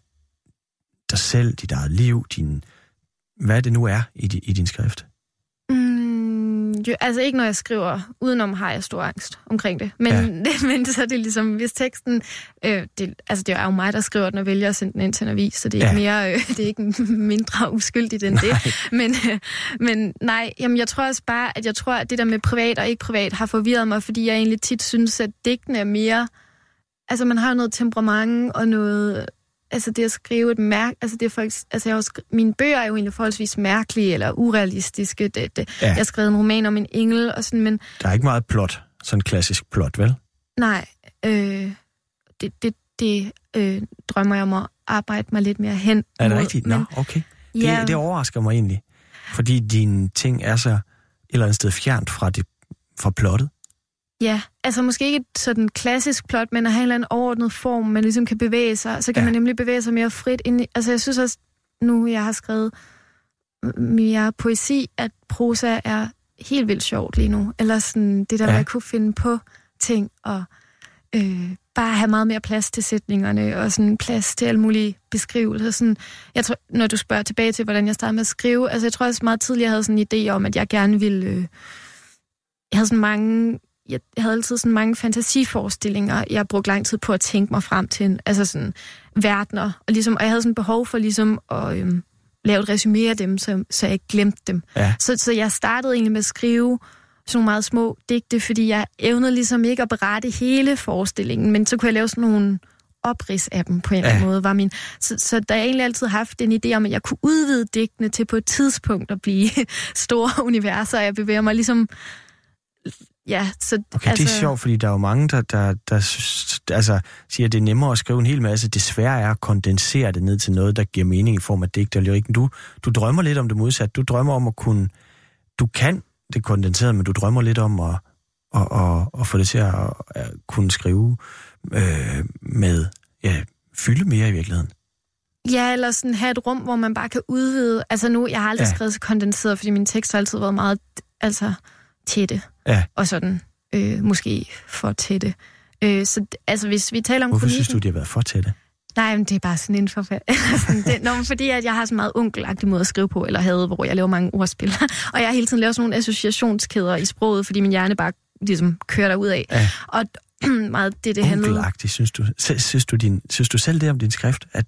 dig selv, dit eget liv, din, hvad det nu er i, di, i din skrift. Jo, altså ikke når jeg skriver udenom, har jeg stor angst omkring det. Men, Ja. men så er det ligesom, hvis teksten... Øh, det, altså det er jo mig, der skriver den og vælger at sende den ind til en avis, så det er, Ja. ikke, mere, øh, det er ikke mindre uskyldigt end det. Men, øh, men nej, jamen jeg tror også bare, at jeg tror, at det der med privat og ikke privat har forvirret mig, fordi jeg egentlig tit synes, at digtene er mere... Altså man har noget temperament og noget... Altså det at skrive et mærk... Altså det er faktisk... Altså jeg har mine bøger er jo egentlig forholdsvis mærkelige eller urealistiske. Det, det, Ja. jeg har skrevet en roman om en engel og sådan, men Der er ikke meget plot, sådan klassisk plot, vel? nej, øh, det, det, det øh, drømmer jeg om at arbejde mig lidt mere hen Er det mod. rigtigt? Men, Nå, okay. ja, Det, det overrasker mig egentlig. Fordi dine ting er så et eller andet sted fjernt fra, det, fra plottet. Ja, altså måske ikke et sådan klassisk plot, men at have en eller anden overordnet form, man ligesom kan bevæge sig. Så kan Ja. man nemlig bevæge sig mere frit ind i... Altså jeg synes også, nu jeg har skrevet mere poesi, at prosa er helt vildt sjovt lige nu. Eller sådan det der, Ja. jeg kunne finde på ting og øh, bare have meget mere plads til sætningerne og sådan plads til alle mulige beskrivelser. Sådan, jeg tror, når du spørger tilbage til, hvordan jeg startede med at skrive, altså jeg tror også meget tidligere, jeg havde sådan en idé om, at jeg gerne ville... Øh, jeg havde sådan mange jeg havde altid sådan mange fantasiforestillinger, jeg brugte lang tid på at tænke mig frem til, en, altså sådan verdener, og, ligesom, og jeg havde sådan behov for ligesom at øhm, lave et resumé af dem, så, så jeg ikke glemte dem. Ja. Så, så jeg startede egentlig med at skrive sådan nogle meget små digte, fordi jeg evnede ligesom ikke at berette hele forestillingen, men så kunne jeg lave sådan nogle oprids af dem på en eller anden Ja. måde. Var min, så, så der har jeg egentlig altid haft en idé om, at jeg kunne udvide digtene til på et tidspunkt at blive store universer, og jeg bevæger mig ligesom Ja, så Okay, altså... det er sjovt, fordi der er jo mange, der, der, der altså, siger, at det er nemmere at skrive en hel masse. Det svære er at kondensere det ned til noget, der giver mening i form af digt og lyrik. Du, du drømmer lidt om det modsatte. Du drømmer om at kunne... Du kan det kondenseret, men du drømmer lidt om at, at, at, at få det til at, at kunne skrive øh, med... Ja, fylde mere i virkeligheden. Ja, eller sådan have et rum, hvor man bare kan udvide. Altså nu, jeg har aldrig Ja. ja. skrevet så kondenseret, fordi mine tekster har altid været meget altså, tætte. Ja. Og sådan, øh, måske for tætte. Øh, så altså, hvis vi taler om Hvorfor kronikken... synes du, de har været for tætte? Nej, men det er bare sådan en forfærd. det, fordi at jeg har så meget onkelagtig måde at skrive på, eller havde, hvor jeg laver mange ordspil. og jeg har hele tiden lavet sådan nogle associationskæder i sproget, fordi min hjerne bare ligesom kører derud af. Ja. Og meget det, det handlede... Onkelagtigt, synes du, synes, du din, synes du selv det om din skrift? At,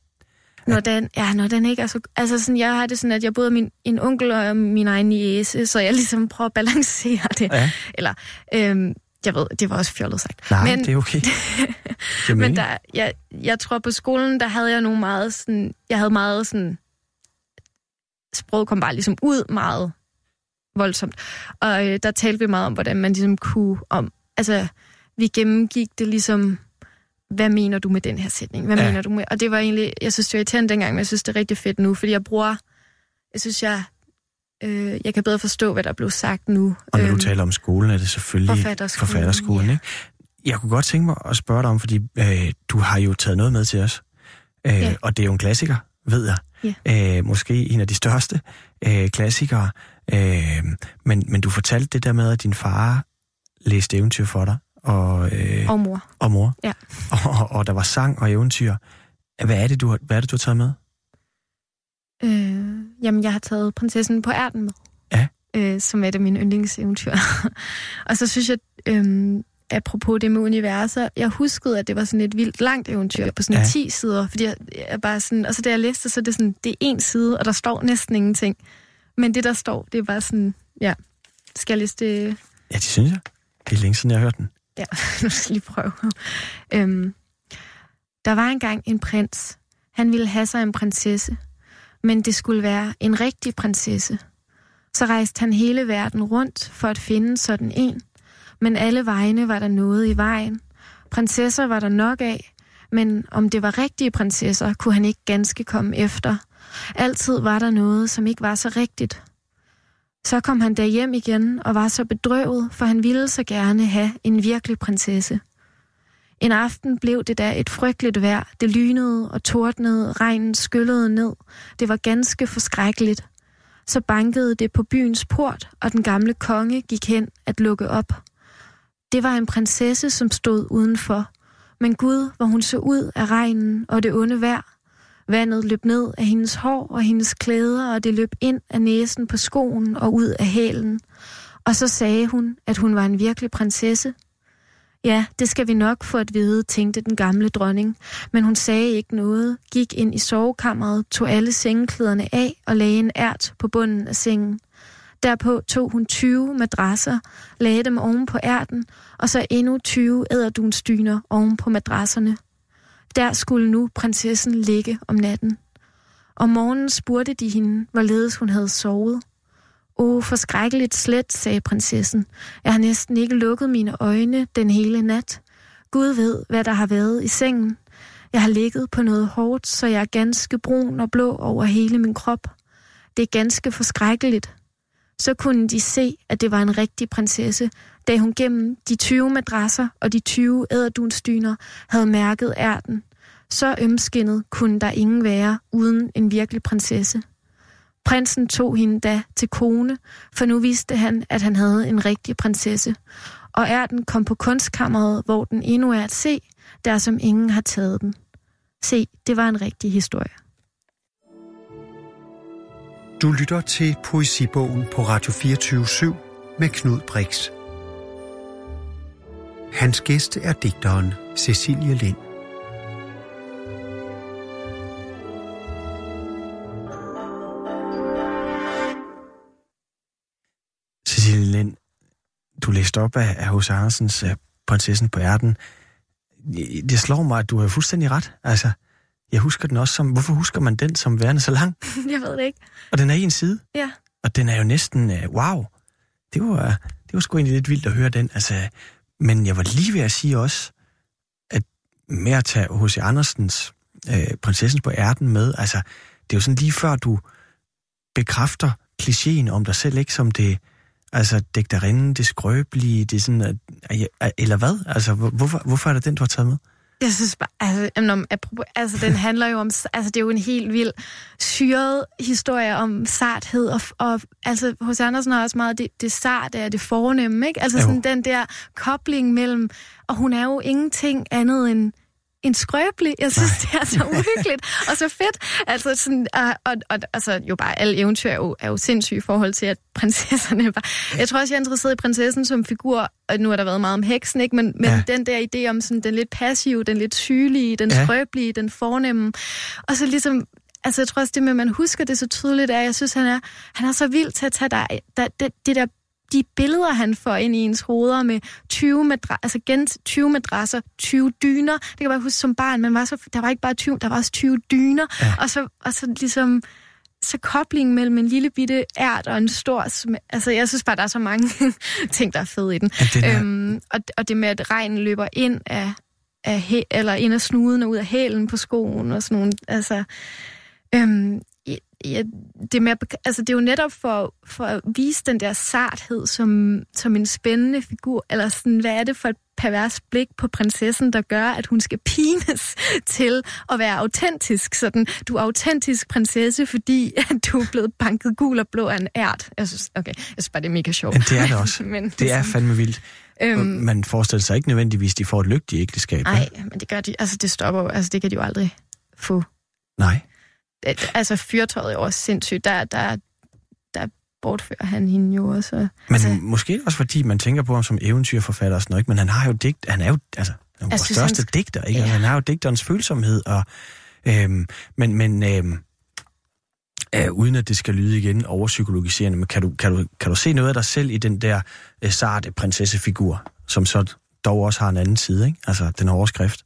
Når den, ja, når den ikke er så... Altså, sådan, jeg har det sådan, at jeg både min, en onkel og min egen niece, så jeg ligesom prøver at balancere det. ja, Eller, øhm, jeg ved, det var også fjollet sagt. nej, men, det er okay. Det men der, jeg, jeg tror, på skolen, der havde jeg nogle meget sådan... Jeg havde meget sådan... Sproget kom bare ligesom ud meget voldsomt. Og øh, der talte vi meget om, hvordan man ligesom kunne... Om, altså, vi gennemgik det ligesom hvad mener du med den her sætning? Hvad Ja. ja. mener du med? Og det var egentlig, jeg synes, det var irriterende dengang, men jeg synes, det er rigtig fedt nu, fordi jeg bruger, jeg synes, jeg, øh, jeg kan bedre forstå, hvad der blev sagt nu. Og når du Øhm, taler om skolen, er det selvfølgelig Forfatterskolen, forfatterskolen ja. ikke? Jeg kunne godt tænke mig at spørge dig om, fordi øh, du har jo taget noget med til os. Øh, Ja. Og det er jo en klassiker, ved jeg. Øh, måske en af de største øh, klassikere. Øh, men, men du fortalte det der med, at din far læste eventyr for dig. Og, øh, Og mor. og mor. Ja. Og, og der var sang og eventyr. Hvad er det, du har, hvad er det, du har taget med? Øh, jamen, jeg har taget prinsessen på ærten med. Ja. Øh, som er et af mine yndlingseventyr. og så synes jeg, øh, apropos det med universer, jeg huskede, at det var sådan et vildt langt eventyr på sådan Ja. ja. 10 sider, fordi jeg, jeg bare sådan, og så da jeg læste, så er det sådan, det er en side, og der står næsten ingenting. Men det, der står, det er bare sådan, ja, skal jeg læse det Ja, det synes jeg. Det er længe siden, jeg har hørt den. Ja, nu skal jeg lige prøve. Øhm, der var engang en prins. Han ville have sig en prinsesse, men det skulle være en rigtig prinsesse. Så rejste han hele verden rundt for at finde sådan en, men alle vegne var der noget i vejen. Prinsesser var der nok af, men om det var rigtige prinsesser, kunne han ikke ganske komme efter. Altid var der noget, som ikke var så rigtigt. Så kom han derhjem igen og var så bedrøvet, for han ville så gerne have en virkelig prinsesse. En aften blev det da et frygteligt vejr. Det lynede og tordnede, regnen skyllede ned. Det var ganske forskrækkeligt. Så bankede det på byens port, og den gamle konge gik hen at lukke op. Det var en prinsesse, som stod udenfor. Men Gud, hvor hun så ud af regnen og det onde vejr. Vandet løb ned af hendes hår og hendes klæder, og det løb ind af næsen på skoen og ud af hælen. Og så sagde hun, at hun var en virkelig prinsesse. Ja, det skal vi nok få at vide, tænkte den gamle dronning. Men hun sagde ikke noget, gik ind i sovekammeret, tog alle sengeklæderne af og lagde en ært på bunden af sengen. Derpå tog hun 20 madrasser, lagde dem oven på ærten, og så endnu 20 æderdunstyner oven på madrasserne. Der skulle nu prinsessen ligge om natten. Om morgenen spurgte de hende, hvorledes hun havde sovet. Åh, forskrækkeligt slet, sagde prinsessen. Jeg har næsten ikke lukket mine øjne den hele nat. Gud ved, hvad der har været i sengen. Jeg har ligget på noget hårdt, så jeg er ganske brun og blå over hele min krop. det er ganske forskrækkeligt, så kunne de se, at det var en rigtig prinsesse, da hun gennem de 20 madrasser og de 20 æderdunsdyner havde mærket ærten. Så ømskinnet kunne der ingen være uden en virkelig prinsesse. Prinsen tog hende da til kone, for nu vidste han, at han havde en rigtig prinsesse. Og ærten kom på kunstkammeret, hvor den endnu er at se, der som ingen har taget den. Se, det var en rigtig historie. Du lytter til Poesibogen på Radio 24 med Knud Brix. Hans gæst er digteren Cecilie Lind. Du læste op af, af H.C. Andersens uh, Prinsessen på ærten. Det slår mig, at du har fuldstændig ret. Altså, jeg husker den også som... Hvorfor husker man den som værende så lang? Jeg ved det ikke. Og den er i en side. Ja. Og den er jo næsten... Uh, wow. Det var, det var sgu egentlig lidt vildt at høre den. Altså, men jeg var lige ved at sige også, at med at tage H.C. Andersens uh, Prinsessen på ærten med, altså, det er jo sådan lige før du bekræfter klichéen om dig selv, ikke som det Altså, digterinden, det skrøbelige, det er sådan, at, eller hvad? Altså, hvorfor, hvorfor er det den, du har taget med? Jeg synes bare, altså, apropos, altså den handler jo om, altså det er jo en helt vild syret historie om sarthed, og, og altså hos Andersen har også meget det, det sart er det fornemme, ikke? Altså sådan jo. den der kobling mellem, og hun er jo ingenting andet end en skrøbelig. Jeg synes, Nej. det er så uhyggeligt og så fedt. Altså, sådan, og, og, og, altså, jo bare alle eventyr er jo, er jo sindssyge i forhold til, at prinsesserne var... Jeg tror også, jeg er interesseret i prinsessen som figur, og nu har der været meget om heksen, ikke? Men, men ja. den der idé om sådan, den lidt passive, den lidt sygelige, den ja. skrøbelige, den fornemme. Og så ligesom altså jeg tror også det med, at man husker det så tydeligt, er, jeg synes, han er, han er så vild til at tage dig, der, det, det der de billeder, han får ind i ens hoveder med 20, madra- altså gen 20 madrasser, 20 dyner. Det kan jeg bare huske som barn, men var så, der var ikke bare 20, der var også 20 dyner. Ja. Og, så, og så ligesom så koblingen mellem en lille bitte ært og en stor... Altså, jeg synes bare, der er så mange ting, der er fede i den. Ja, er... øhm, og, og det med, at regnen løber ind af, af he, eller ind af snuden og ud af hælen på skoen og sådan nogle... Altså, øhm, ja, det, med, altså, det er jo netop for, for at vise den der sarthed som, som en spændende figur, eller sådan, hvad er det for et pervers blik på prinsessen, der gør, at hun skal pines til at være autentisk. Sådan, du er autentisk prinsesse, fordi at du er blevet banket gul og blå af en ært. Jeg synes, okay, jeg synes bare, det er mega sjovt. Men det er det også. men, det er fandme vildt. Øhm, man forestiller sig ikke nødvendigvis, at de får et lykkeligt ægteskab. Nej, men det gør de. Altså, det stopper jo. Altså, det kan de jo aldrig få. Nej altså fyrtøjet er også sindssygt. Der, der, der bortfører han hende jo også. Men altså, måske også fordi man tænker på ham som eventyrforfatter og sådan noget, ikke? men han har jo digt, han er jo altså, han er vores største han... digter, ikke? Ja. Han har jo digterens følsomhed, og, øhm, men, men øhm, øh, uden at det skal lyde igen overpsykologiserende, men kan du, kan, du, kan du se noget af dig selv i den der øh, sarte prinsessefigur, som så dog også har en anden side, ikke? altså den overskrift?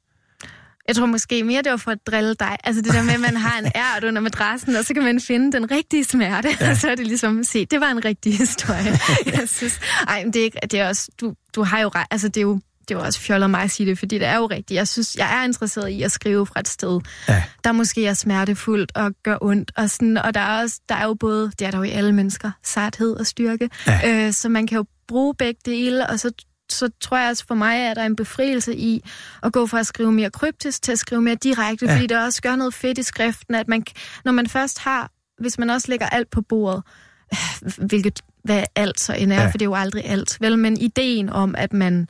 Jeg tror måske mere, det var for at drille dig. Altså det der med, at man har en ært under madrassen, og så kan man finde den rigtige smerte. Ja. Og så er det ligesom, se, det var en rigtig historie. jeg synes, ej, men det er, ikke, det er også, du, du har jo ret, altså det er jo, det var også fjollet mig at sige det, fordi det er jo rigtigt. Jeg synes, jeg er interesseret i at skrive fra et sted, ja. der måske er smertefuldt og gør ondt. Og, sådan, og der, er også, der er jo både, det er der jo i alle mennesker, sarthed og styrke. Ja. Øh, så man kan jo bruge begge dele, og så så tror jeg også for mig, at der er en befrielse i at gå fra at skrive mere kryptisk til at skrive mere direkte, ja. fordi det også gør noget fedt i skriften, at man, når man først har, hvis man også lægger alt på bordet, hvilket hvad alt så end er, ja. for det er jo aldrig alt, vel, men ideen om, at man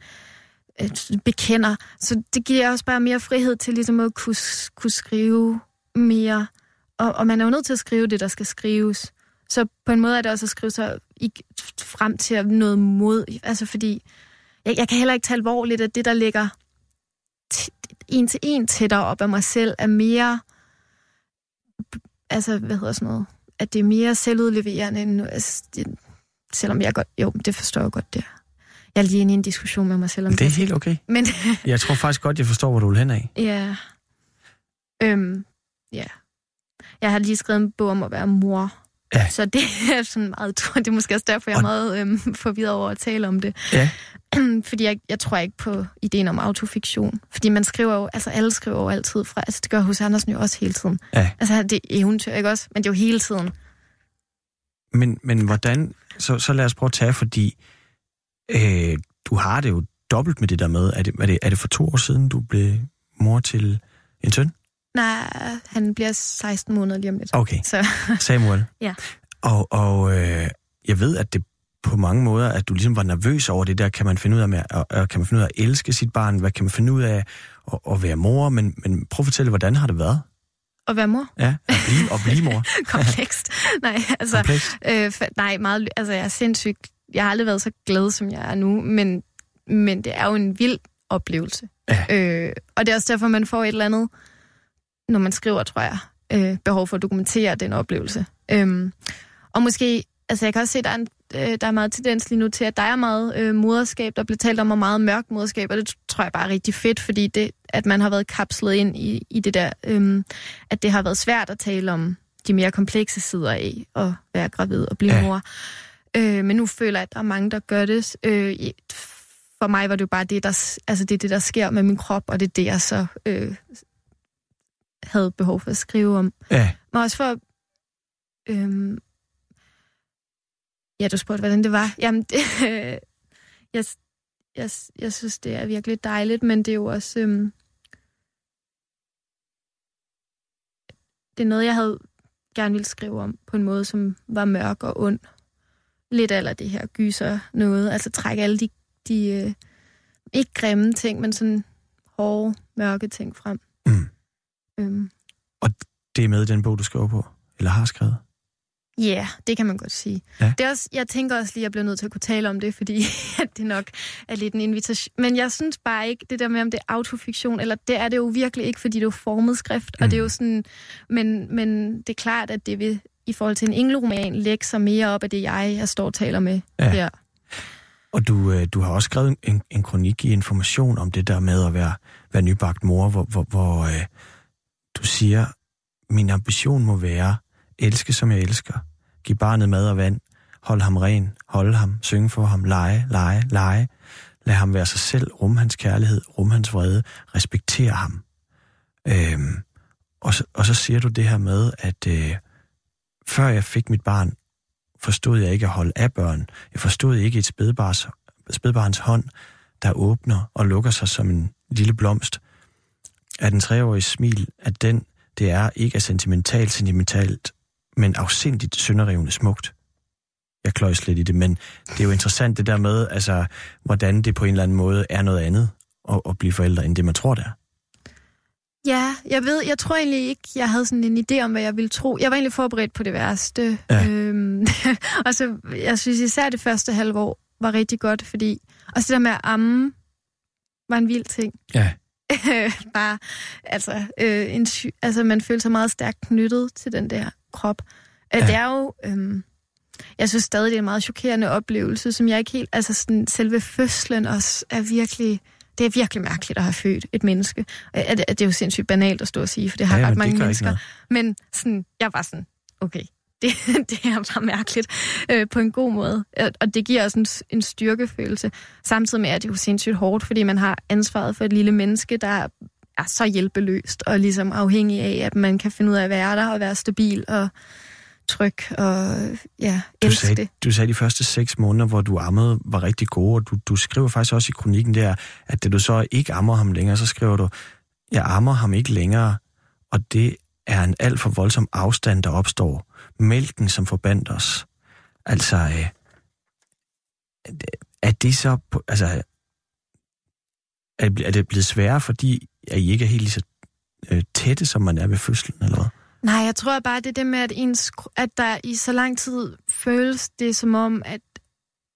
øh, bekender, så det giver også bare mere frihed til ligesom at kunne, kunne skrive mere, og, og man er jo nødt til at skrive det, der skal skrives. Så på en måde er det også at skrive sig i, frem til noget mod, altså fordi jeg, jeg kan heller ikke tage alvorligt, at det, der ligger en til en tættere op af mig selv, er mere, altså, hvad hedder sådan noget, at det er mere selvudleverende, end, altså, det, selvom jeg godt, jo, det forstår jeg godt, det Jeg er lige inde i en diskussion med mig selv om det. Det er helt okay. Men, jeg tror faktisk godt, jeg forstår, hvor du vil hen af. Ja. Øhm, ja. Jeg har lige skrevet en bog om at være mor. Ja. Så det er sådan meget, det er måske også derfor, jeg er meget øhm, forvirret over at tale om det. Ja. fordi jeg, jeg tror ikke på ideen om autofiktion. Fordi man skriver jo, altså alle skriver jo altid fra, altså det gør hos Andersen jo også hele tiden. Ja. Altså det er eventyr, ikke også? Men det er jo hele tiden. Men, men hvordan, så, så lad os prøve at tage, fordi øh, du har det jo dobbelt med det der med, er det, er, det, er det for to år siden, du blev mor til en søn? Nej, han bliver 16 måneder lige om lidt. Okay, Så Samuel. Ja. Og, og øh, jeg ved, at det på mange måder, at du ligesom var nervøs over det der, kan man finde ud af, med, og, og kan man finde ud af at elske sit barn, hvad kan man finde ud af at, at være mor, men, men prøv at fortælle, hvordan har det været? at være mor, Ja, at blive, at blive mor. komplekst. nej, altså, Komplekst. øh, nej, meget, altså jeg er sindssygt, jeg har aldrig været så glad, som jeg er nu, men, men det er jo en vild oplevelse. Ja. Øh, og det er også derfor, man får et eller andet, når man skriver, tror jeg, øh, behov for at dokumentere den oplevelse. Øhm, og måske, altså jeg kan også se, der er, en, øh, der er meget tendens lige nu til, at der er meget øh, moderskab, der bliver talt om, og meget mørk moderskab, og det tror jeg bare er rigtig fedt, fordi det, at man har været kapslet ind i, i det der, øh, at det har været svært at tale om de mere komplekse sider af at være gravid og blive Ja. mor. Øh, men nu føler jeg, at der er mange, der gør det. Øh, for mig var det jo bare det, der, altså det, er det, der sker med min krop, og det er det, jeg så øh, havde behov for at skrive om. Ja, Men også for... Øhm, ja, du spurgte, hvordan det var. Jamen, det, jeg, jeg, jeg synes, det er virkelig dejligt, men det er jo også... Øhm, det er noget, jeg havde gerne ville skrive om på en måde, som var mørk og ond. Lidt eller det her gyser noget. Altså trække alle de, de øh, ikke grimme ting, men sådan hårde, mørke ting frem. Mm. Øhm, det er med i den bog, du skriver på, eller har skrevet. Ja, yeah, det kan man godt sige. Ja. Det er også, jeg tænker også lige, at jeg bliver nødt til at kunne tale om det, fordi at det nok er lidt en invitation. Men jeg synes bare ikke, det der med, om det er autofiktion, eller det er det jo virkelig ikke, fordi det er jo formet skrift, mm. og det er jo sådan, men, men det er klart, at det vil i forhold til en engleroman lægge sig mere op af det, jeg, jeg står og taler med Ja. ja. her. Og du, øh, du har også skrevet en, en kronik i Information om det der med at være, være nybagt mor, hvor, hvor, hvor øh, du siger, min ambition må være, elske som jeg elsker, give barnet mad og vand, hold ham ren, holde ham, synge for ham, lege, lege, lege, lad ham være sig selv, rum hans kærlighed, rum hans vrede, respektere ham. Øhm, og, så, og så siger du det her med, at øh, før jeg fik mit barn, forstod jeg ikke at holde af børn. Jeg forstod ikke et spædbars, spædbarns hånd, der åbner og lukker sig som en lille blomst. At en treårig smil, at den, det er, ikke er sentimentalt sentimentalt, men afsindigt sønderrivende smukt. Jeg kløjs lidt i det, men det er jo interessant det der med, altså, hvordan det på en eller anden måde er noget andet at, at blive forældre, end det man tror det er. Ja, jeg ved, jeg tror egentlig ikke, jeg havde sådan en idé om, hvad jeg ville tro. Jeg var egentlig forberedt på det værste. Ja. Øhm, og så, jeg synes især det første halve år var rigtig godt, fordi også det der med at amme var en vild ting. Ja. Bare, altså, øh, en sy- altså, man føler sig meget stærkt knyttet til den der krop. Ja. Ja. Det er jo, øhm, jeg synes stadig, det er en meget chokerende oplevelse, som jeg ikke helt, altså sådan, selve fødslen også er virkelig, det er virkelig mærkeligt at have født et menneske. Det, det er jo sindssygt banalt at stå og sige, for det har Ja, ret mange mennesker. Men sådan, jeg var sådan, okay, det, det er bare mærkeligt øh, på en god måde. Og det giver også en, en styrkefølelse. Samtidig med, at det er jo sindssygt hårdt, fordi man har ansvaret for et lille menneske, der er så hjælpeløst og ligesom afhængig af, at man kan finde ud af at være der og være stabil og tryg og ja, Du elske sagde, det. du sagde, de første seks måneder, hvor du ammede, var rigtig gode, og du, du skriver faktisk også i kronikken der, at da du så ikke ammer ham længere, så skriver du, jeg ammer ham ikke længere, og det er en alt for voldsom afstand, der opstår. Mælken, som forbandt os. Altså, øh, er det så, altså, er det, er det blevet sværere, fordi at I ikke er helt lige så øh, tætte, som man er ved fødslen, eller hvad? Nej, jeg tror bare, det er det med, at, ens, at der i så lang tid føles det som om, at,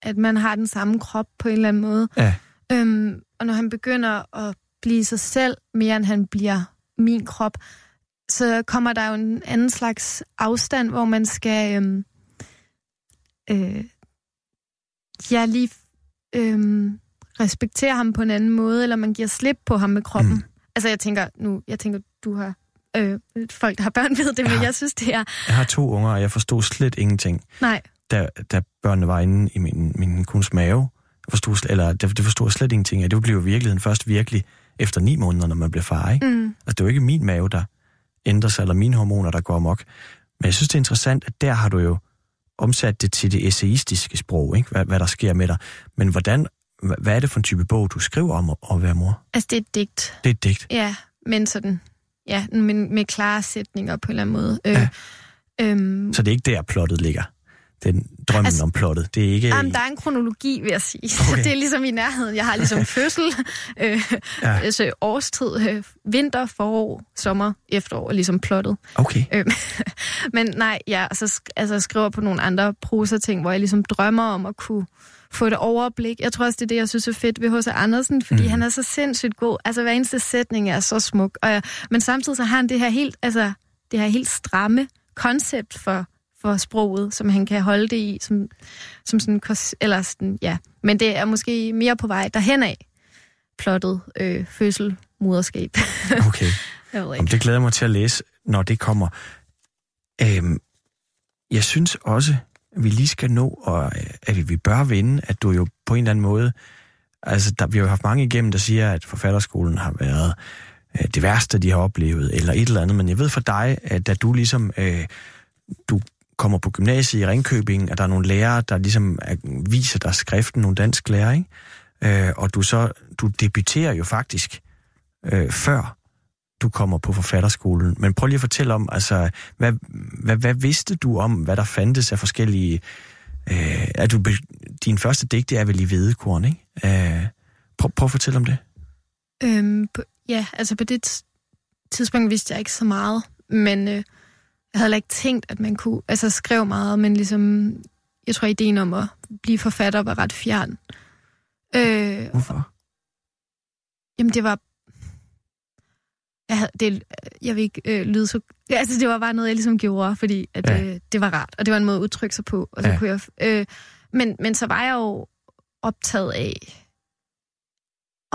at man har den samme krop på en eller anden måde. Ja. Øhm, og når han begynder at blive sig selv, mere end han bliver min krop, så kommer der jo en anden slags afstand, hvor man skal øhm, øh, ja, lige øhm, respektere ham på en anden måde, eller man giver slip på ham med kroppen. Mm. Altså jeg tænker, nu, jeg tænker, du har øh, folk, der har børn ved det, men Ja. jeg synes, det er... Jeg har to unger, og jeg forstod slet ingenting. Nej, da, da børnene var inde i min, min kuns mave. Forstod, eller, det, det forstod slet ingenting af. Det blev jo virkeligheden først virkelig efter ni måneder, når man bliver far. Ikke? mm, Altså, det jo ikke min mave, der ændrer sig, eller mine hormoner, der går amok. Men jeg synes, det er interessant, at der har du jo omsat det til det essayistiske sprog, ikke? Hvad, hvad der sker med dig. Men hvordan, hva- hvad er det for en type bog, du skriver om at, være mor? Altså, det er et digt. Det er et digt. Ja, men sådan, ja, med, med klare sætninger på en eller anden måde. Øh, Ja. øhm, Så det er ikke der, plottet ligger. Den drømmen altså, om plottet. Det er ikke... Jamen, der er en kronologi, vil jeg sige. Okay. Det er ligesom i nærheden. Jeg har ligesom fødsel, øh, Ja. ja. altså årstid, øh, vinter, forår, sommer, efterår, ligesom plottet. Okay. Øh, men nej, jeg altså, sk- altså, skriver på nogle andre prosa-ting, hvor jeg ligesom drømmer om at kunne få det overblik. Jeg tror også, det er det, jeg synes er fedt ved H.C. Andersen, fordi mm. han er så sindssygt god. Altså, hver eneste sætning er så smuk. Og jeg, men samtidig så har han det her helt, altså, det her helt stramme koncept for, for sproget, som han kan holde det i, som, som sådan, eller sådan, ja. Men det er måske mere på vej derhen af plottet øh, fødsel, moderskab. okay. jeg ved ikke. det glæder jeg mig til at læse, når det kommer. Øhm, jeg synes også, at vi lige skal nå, og øh, at vi bør vinde, at du jo på en eller anden måde... Altså, der, vi har jo haft mange igennem, der siger, at forfatterskolen har været øh, det værste, de har oplevet, eller et eller andet. Men jeg ved for dig, at da du ligesom... Øh, du kommer på gymnasiet i Ringkøbing, at der er nogle lærere, der ligesom er, viser dig skriften, nogle dansk lærer, ikke? Øh, og du så, du debuterer jo faktisk øh, før du kommer på forfatterskolen. Men prøv lige at fortælle om, altså, hvad, hvad, hvad vidste du om, hvad der fandtes af forskellige... Øh, er du, din første digte er vel i Hvedekorn, ikke? Øh, prøv, prøv at fortælle om det. Øhm, på, ja, altså på det tidspunkt vidste jeg ikke så meget, men øh, jeg havde ikke tænkt, at man kunne altså skrive meget, men ligesom, jeg tror, ideen om at blive forfatter var ret fjern. Øh, Hvorfor? jamen, det var... Jeg, havde, det, jeg vil ikke øh, lyde så... Altså, det var bare noget, jeg ligesom gjorde, fordi at, Ja. øh, det var rart, og det var en måde at udtrykke sig på. Og så ja. kunne jeg, øh, men, men så var jeg jo optaget af,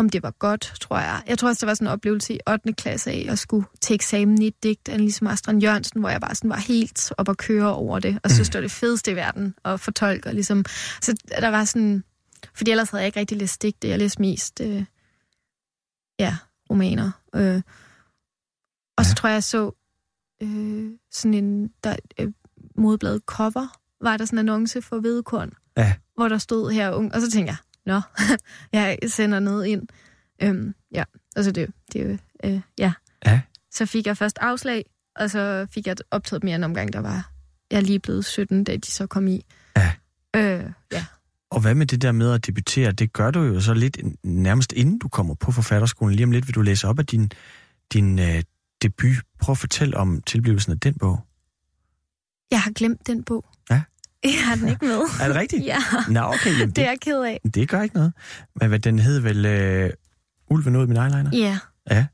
om det var godt, tror jeg. Jeg tror også, det var sådan en oplevelse i 8. klasse af at skulle til eksamen i et digt af ligesom Astrid Jørgensen, hvor jeg bare sådan var helt op at køre over det, og synes, det var det fedeste i verden at fortolke. Og ligesom, så der var sådan... Fordi ellers havde jeg ikke rigtig læst digte. Jeg læste mest øh, ja, romaner. Øh, og så tror jeg, jeg så øh, sådan en der, øh, modebladet cover, var der sådan en annonce for Hvedekorn, Ja. hvor der stod her ung, og så tænkte jeg, nå, jeg sender noget ind. Øhm, ja, altså det, det er øh, ja. Ja. Så fik jeg først afslag, og så fik jeg optaget mere en omgang, der var jeg er lige blevet 17, da de så kom i. Ja. Øh, ja. Og hvad med det der med at debutere? Det gør du jo så lidt nærmest inden du kommer på forfatterskolen. Lige om lidt vil du læse op af din, din øh, debut. Prøv at fortælle om tilblivelsen af den bog. Jeg har glemt den bog. Jeg har den ikke med. Er det rigtigt? ja, Nå, okay. Jamen, det det, er jeg ked af. det gør ikke noget. Men hvad, den hed vel øh, Ulven ud min eyeliner? Ja. Ja.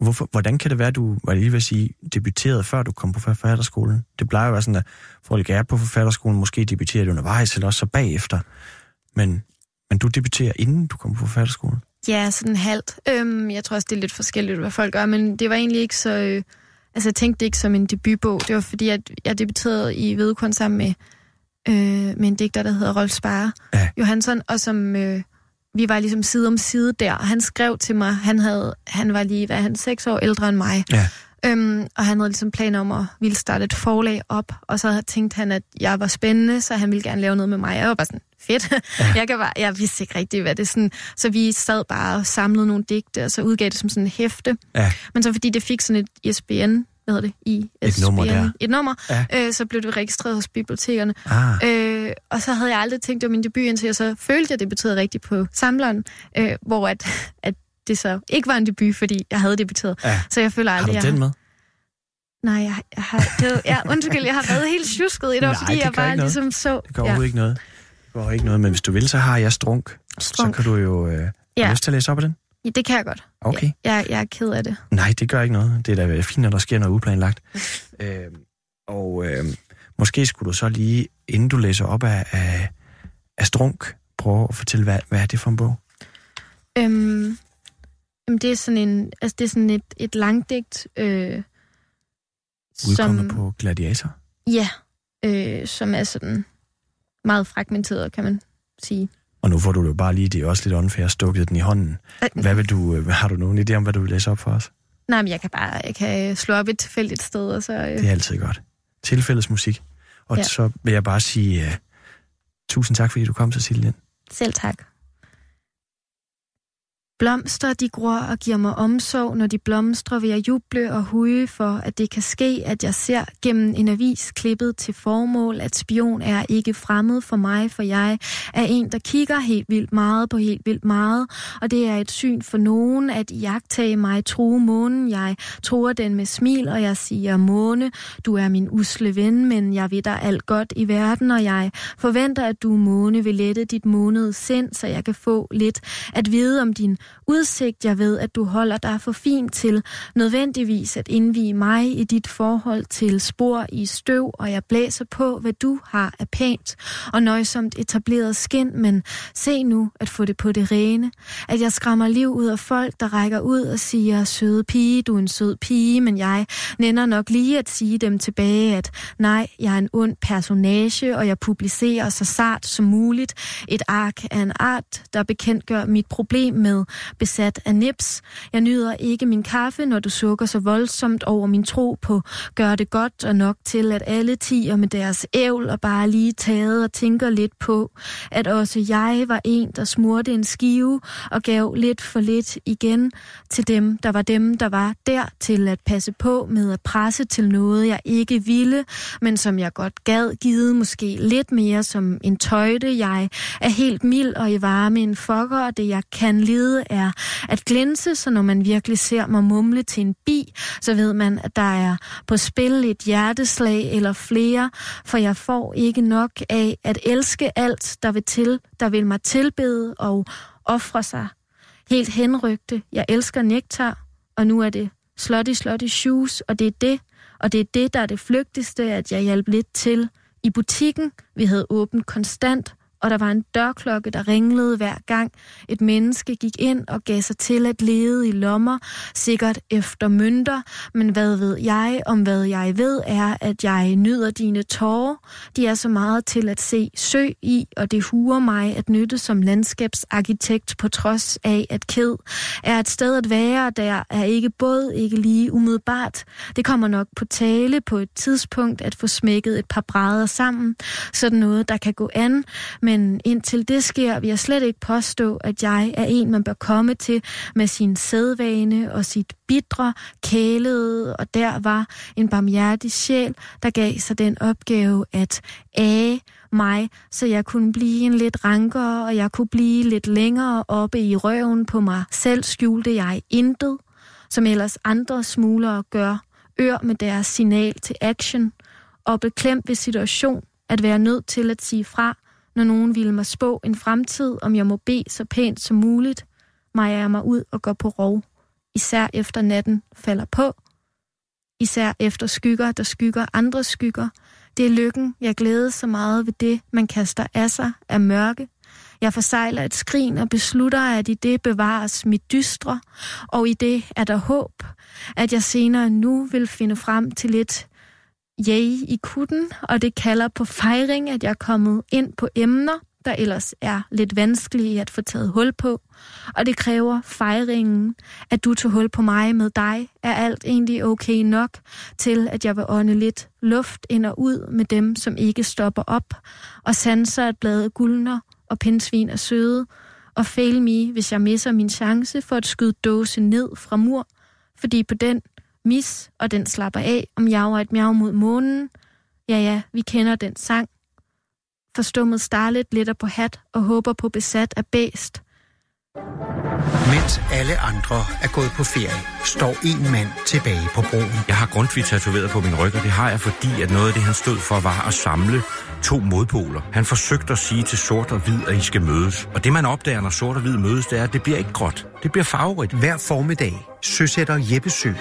Hvorfor, hvordan kan det være, at du, var lige ved at sige, debuterede før du kom på forfatterskolen? Det plejer jo at være sådan, at folk er på forfatterskolen, måske debuterer de undervejs, eller også så bagefter. Men, men du debuterer, inden du kom på forfatterskolen? Ja, sådan halvt. Øhm, jeg tror også, det er lidt forskelligt, hvad folk gør, men det var egentlig ikke så... Øh, altså, jeg tænkte det ikke som en debutbog. Det var fordi, at jeg debuterede i Vedekon sammen med, øh, med en digter, der hedder Rolf Spare Ja. Johansson, og som... Øh, vi var ligesom side om side der, han skrev til mig, han, havde, han var lige, hvad han, seks år ældre end mig. Ja. Øhm, og han havde ligesom planer om at ville starte et forlag op, og så tænkte han, at jeg var spændende, så han ville gerne lave noget med mig. Jeg var bare sådan, fedt. Ja. Jeg, kan bare, jeg vidste ikke rigtigt, hvad det er sådan. Så vi sad bare og samlede nogle digte, og så udgav det som sådan en hæfte. Ja. Men så fordi det fik sådan et ISBN, hvad hedder det? ISBN, Et nummer der. Et nummer, Ja. øh, så blev det registreret hos bibliotekerne. Ah, Øh, og så havde jeg aldrig tænkt, det var min debut, indtil jeg så følte, at det betød rigtigt på samleren, øh, hvor at, at det så ikke var en debut, fordi jeg havde debuteret. Ja. Så jeg føler har aldrig, du jeg den med? Nej, jeg, jeg har... Det, ja, undskyld, jeg har været helt tjusket i det, Nej, fordi det jeg bare ligesom så... Det gør overhovedet ikke noget. Overhovedet ikke noget, men hvis du vil, så har jeg strunk. strunk. Så kan du jo... Øh, ja. Har lyst til at læse op af den? Ja, det kan jeg godt. Okay. Jeg, jeg er ked af det. Nej, det gør ikke noget. Det er da fint, når der sker noget uplanlagt. øh, og øh, måske skulle du så lige, inden du læser op af, af, af strunk, prøve at fortælle, hvad, hvad er det for en bog? Øhm, jamen, det er sådan en... Altså, det er sådan et, et langdigt... Øh, Udkommet som, på Gladiator? Ja, øh, som er sådan meget fragmenteret, kan man sige. Og nu får du jo bare lige, det er også lidt unfair, stukket den i hånden. Hvad vil du, øh, har du nogen idé om, hvad du vil læse op for os? Nej, men jeg kan bare jeg kan slå op et tilfældigt sted, og så... Øh, Det er altid godt. Tilfældets musik. Og Ja. så vil jeg bare sige uh, tusind tak, fordi du kom, Cecilie. Selv tak. Blomster, de gror og giver mig omsorg. Når de blomstrer, vil jeg juble og huge for, at det kan ske, at jeg ser gennem en avis klippet til formål, at spion er ikke fremmed for mig, for jeg er en, der kigger helt vildt meget på helt vildt meget, og det er et syn for nogen at jagtage mig true månen. Jeg tror den med smil, og jeg siger, måne, du er min usle ven, men jeg ved dig alt godt i verden, og jeg forventer, at du, måne, vil lette dit månede sind, så jeg kan få lidt at vide om din udsigt. Jeg ved, at du holder dig for fint til. Nødvendigvis at indvige mig i dit forhold til spor i støv, og jeg blæser på, hvad du har af pænt og nøjsomt etableret skin, men se nu at få det på det rene, at jeg skræmmer liv ud af folk, der rækker ud og siger, søde pige, du er en sød pige, men jeg nænder nok lige at sige dem tilbage, at nej, jeg er en ond personage, og jeg publicerer så sart som muligt et ark af en art, der bekendtgør mit problem med besat af nips. Jeg nyder ikke min kaffe, når du sukker så voldsomt over min tro på gør det godt og nok til, at alle tiger med deres ævl og bare lige taget og tænker lidt på, at også jeg var en, der smurte en skive og gav lidt for lidt igen til dem, der var dem, der var der til at passe på med at presse til noget, jeg ikke ville, men som jeg godt gad givet måske lidt mere som en tøjte. Jeg er helt mild og i varme en fokker, og det jeg kan lide er at glinse, så når man virkelig ser mig mumle til en bi, så ved man, at der er på spil et hjerteslag eller flere, for jeg får ikke nok af at elske alt, der vil, til, der vil mig tilbede og ofre sig. Helt henrygte. Jeg elsker nektar, og nu er det slutty slutty shoes, og det er det, og det er det, der er det flygtigste, at jeg hjalp lidt til. I butikken, vi havde åbent konstant, og der var en dørklokke, der ringlede hver gang et menneske gik ind og gav sig til at lede i lommer, sikkert efter mønter, men hvad ved jeg om hvad jeg ved er, at jeg nyder dine tårer. De er så meget til at se sø i, og det huer mig at nytte som landskabsarkitekt på trods af, at ked er et sted at være, der er ikke både ikke lige umiddelbart. Det kommer nok på tale på et tidspunkt at få smækket et par brædder sammen, sådan noget, der kan gå an, men indtil det sker, vil jeg slet ikke påstå, at jeg er en, man bør komme til med sin sædvane og sit bidre, kælede, og der var en barmhjertig sjæl, der gav sig den opgave at æge mig, så jeg kunne blive en lidt rankere, og jeg kunne blive lidt længere oppe i røven på mig selv, skjulte jeg intet, som ellers andre smuglere gør, ør med deres signal til action, og beklemt ved situation, at være nødt til at sige fra, når nogen ville mig spå en fremtid, om jeg må bede så pænt som muligt, mejer jeg mig ud og går på rov, især efter natten falder på, især efter skygger, der skygger andre skygger. Det er lykken, jeg glæder så meget ved det, man kaster af sig af mørke. Jeg forsejler et skrin og beslutter, at i det bevares mit dystre, og i det er der håb, at jeg senere nu vil finde frem til lidt yay i kutten, og det kalder på fejring, at jeg er kommet ind på emner, der ellers er lidt vanskelige at få taget hul på. Og det kræver fejringen, at du tog hul på mig med dig, er alt egentlig okay nok til, at jeg vil ånde lidt luft ind og ud med dem, som ikke stopper op, og sanser at blade guldner og pindsvin er søde, og fail me, hvis jeg misser min chance for at skyde dåse ned fra mur, fordi på den mis, og den slapper af, om jager et miau mod månen. Ja, ja, vi kender den sang. Forstummet starlet letter på hat og håber på besat af bæst. Mens alle andre er gået på ferie, står en mand tilbage på broen. Jeg har Grundtvig tatoveret på min ryg, og det har jeg, fordi at noget af det, han stod for, var at samle to modpoler. Han forsøgte at sige til sort og hvid, at I skal mødes. Og det, man opdager, når sort og hvid mødes, det er, at det bliver ikke gråt. Det bliver farverigt. Hver formiddag søsætter Jeppe Sø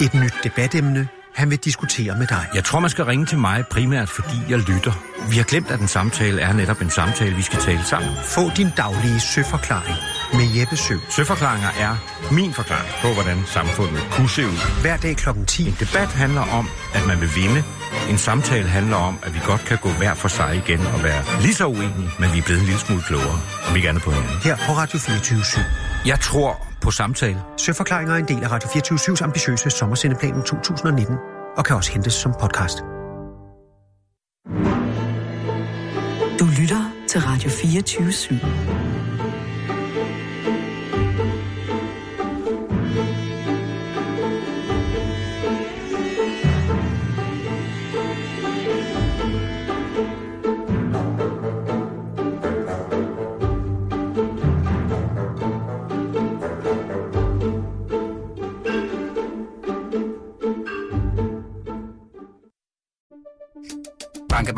et nyt debatemne, han vil diskutere med dig. Jeg tror, man skal ringe til mig primært, fordi jeg lytter. Vi har glemt, at en samtale er netop en samtale, vi skal tale sammen. Få din daglige søforklaring med Jeppe Sø. Søforklaringer er min forklaring på, hvordan samfundet kunne se ud. Hver dag kl. 10. En debat handler om, at man vil vinde. En samtale handler om, at vi godt kan gå hver for sig igen og være lige så uenige, men vi er blevet en lille smule klogere, om ikke andet på hinanden. Her på Radio 24 7. Jeg tror på samtale. Søforklaringer er en del af Radio 24-7's ambitiøse sommersendeplan 2019 og kan også hentes som podcast. Du lytter til Radio 24 /7.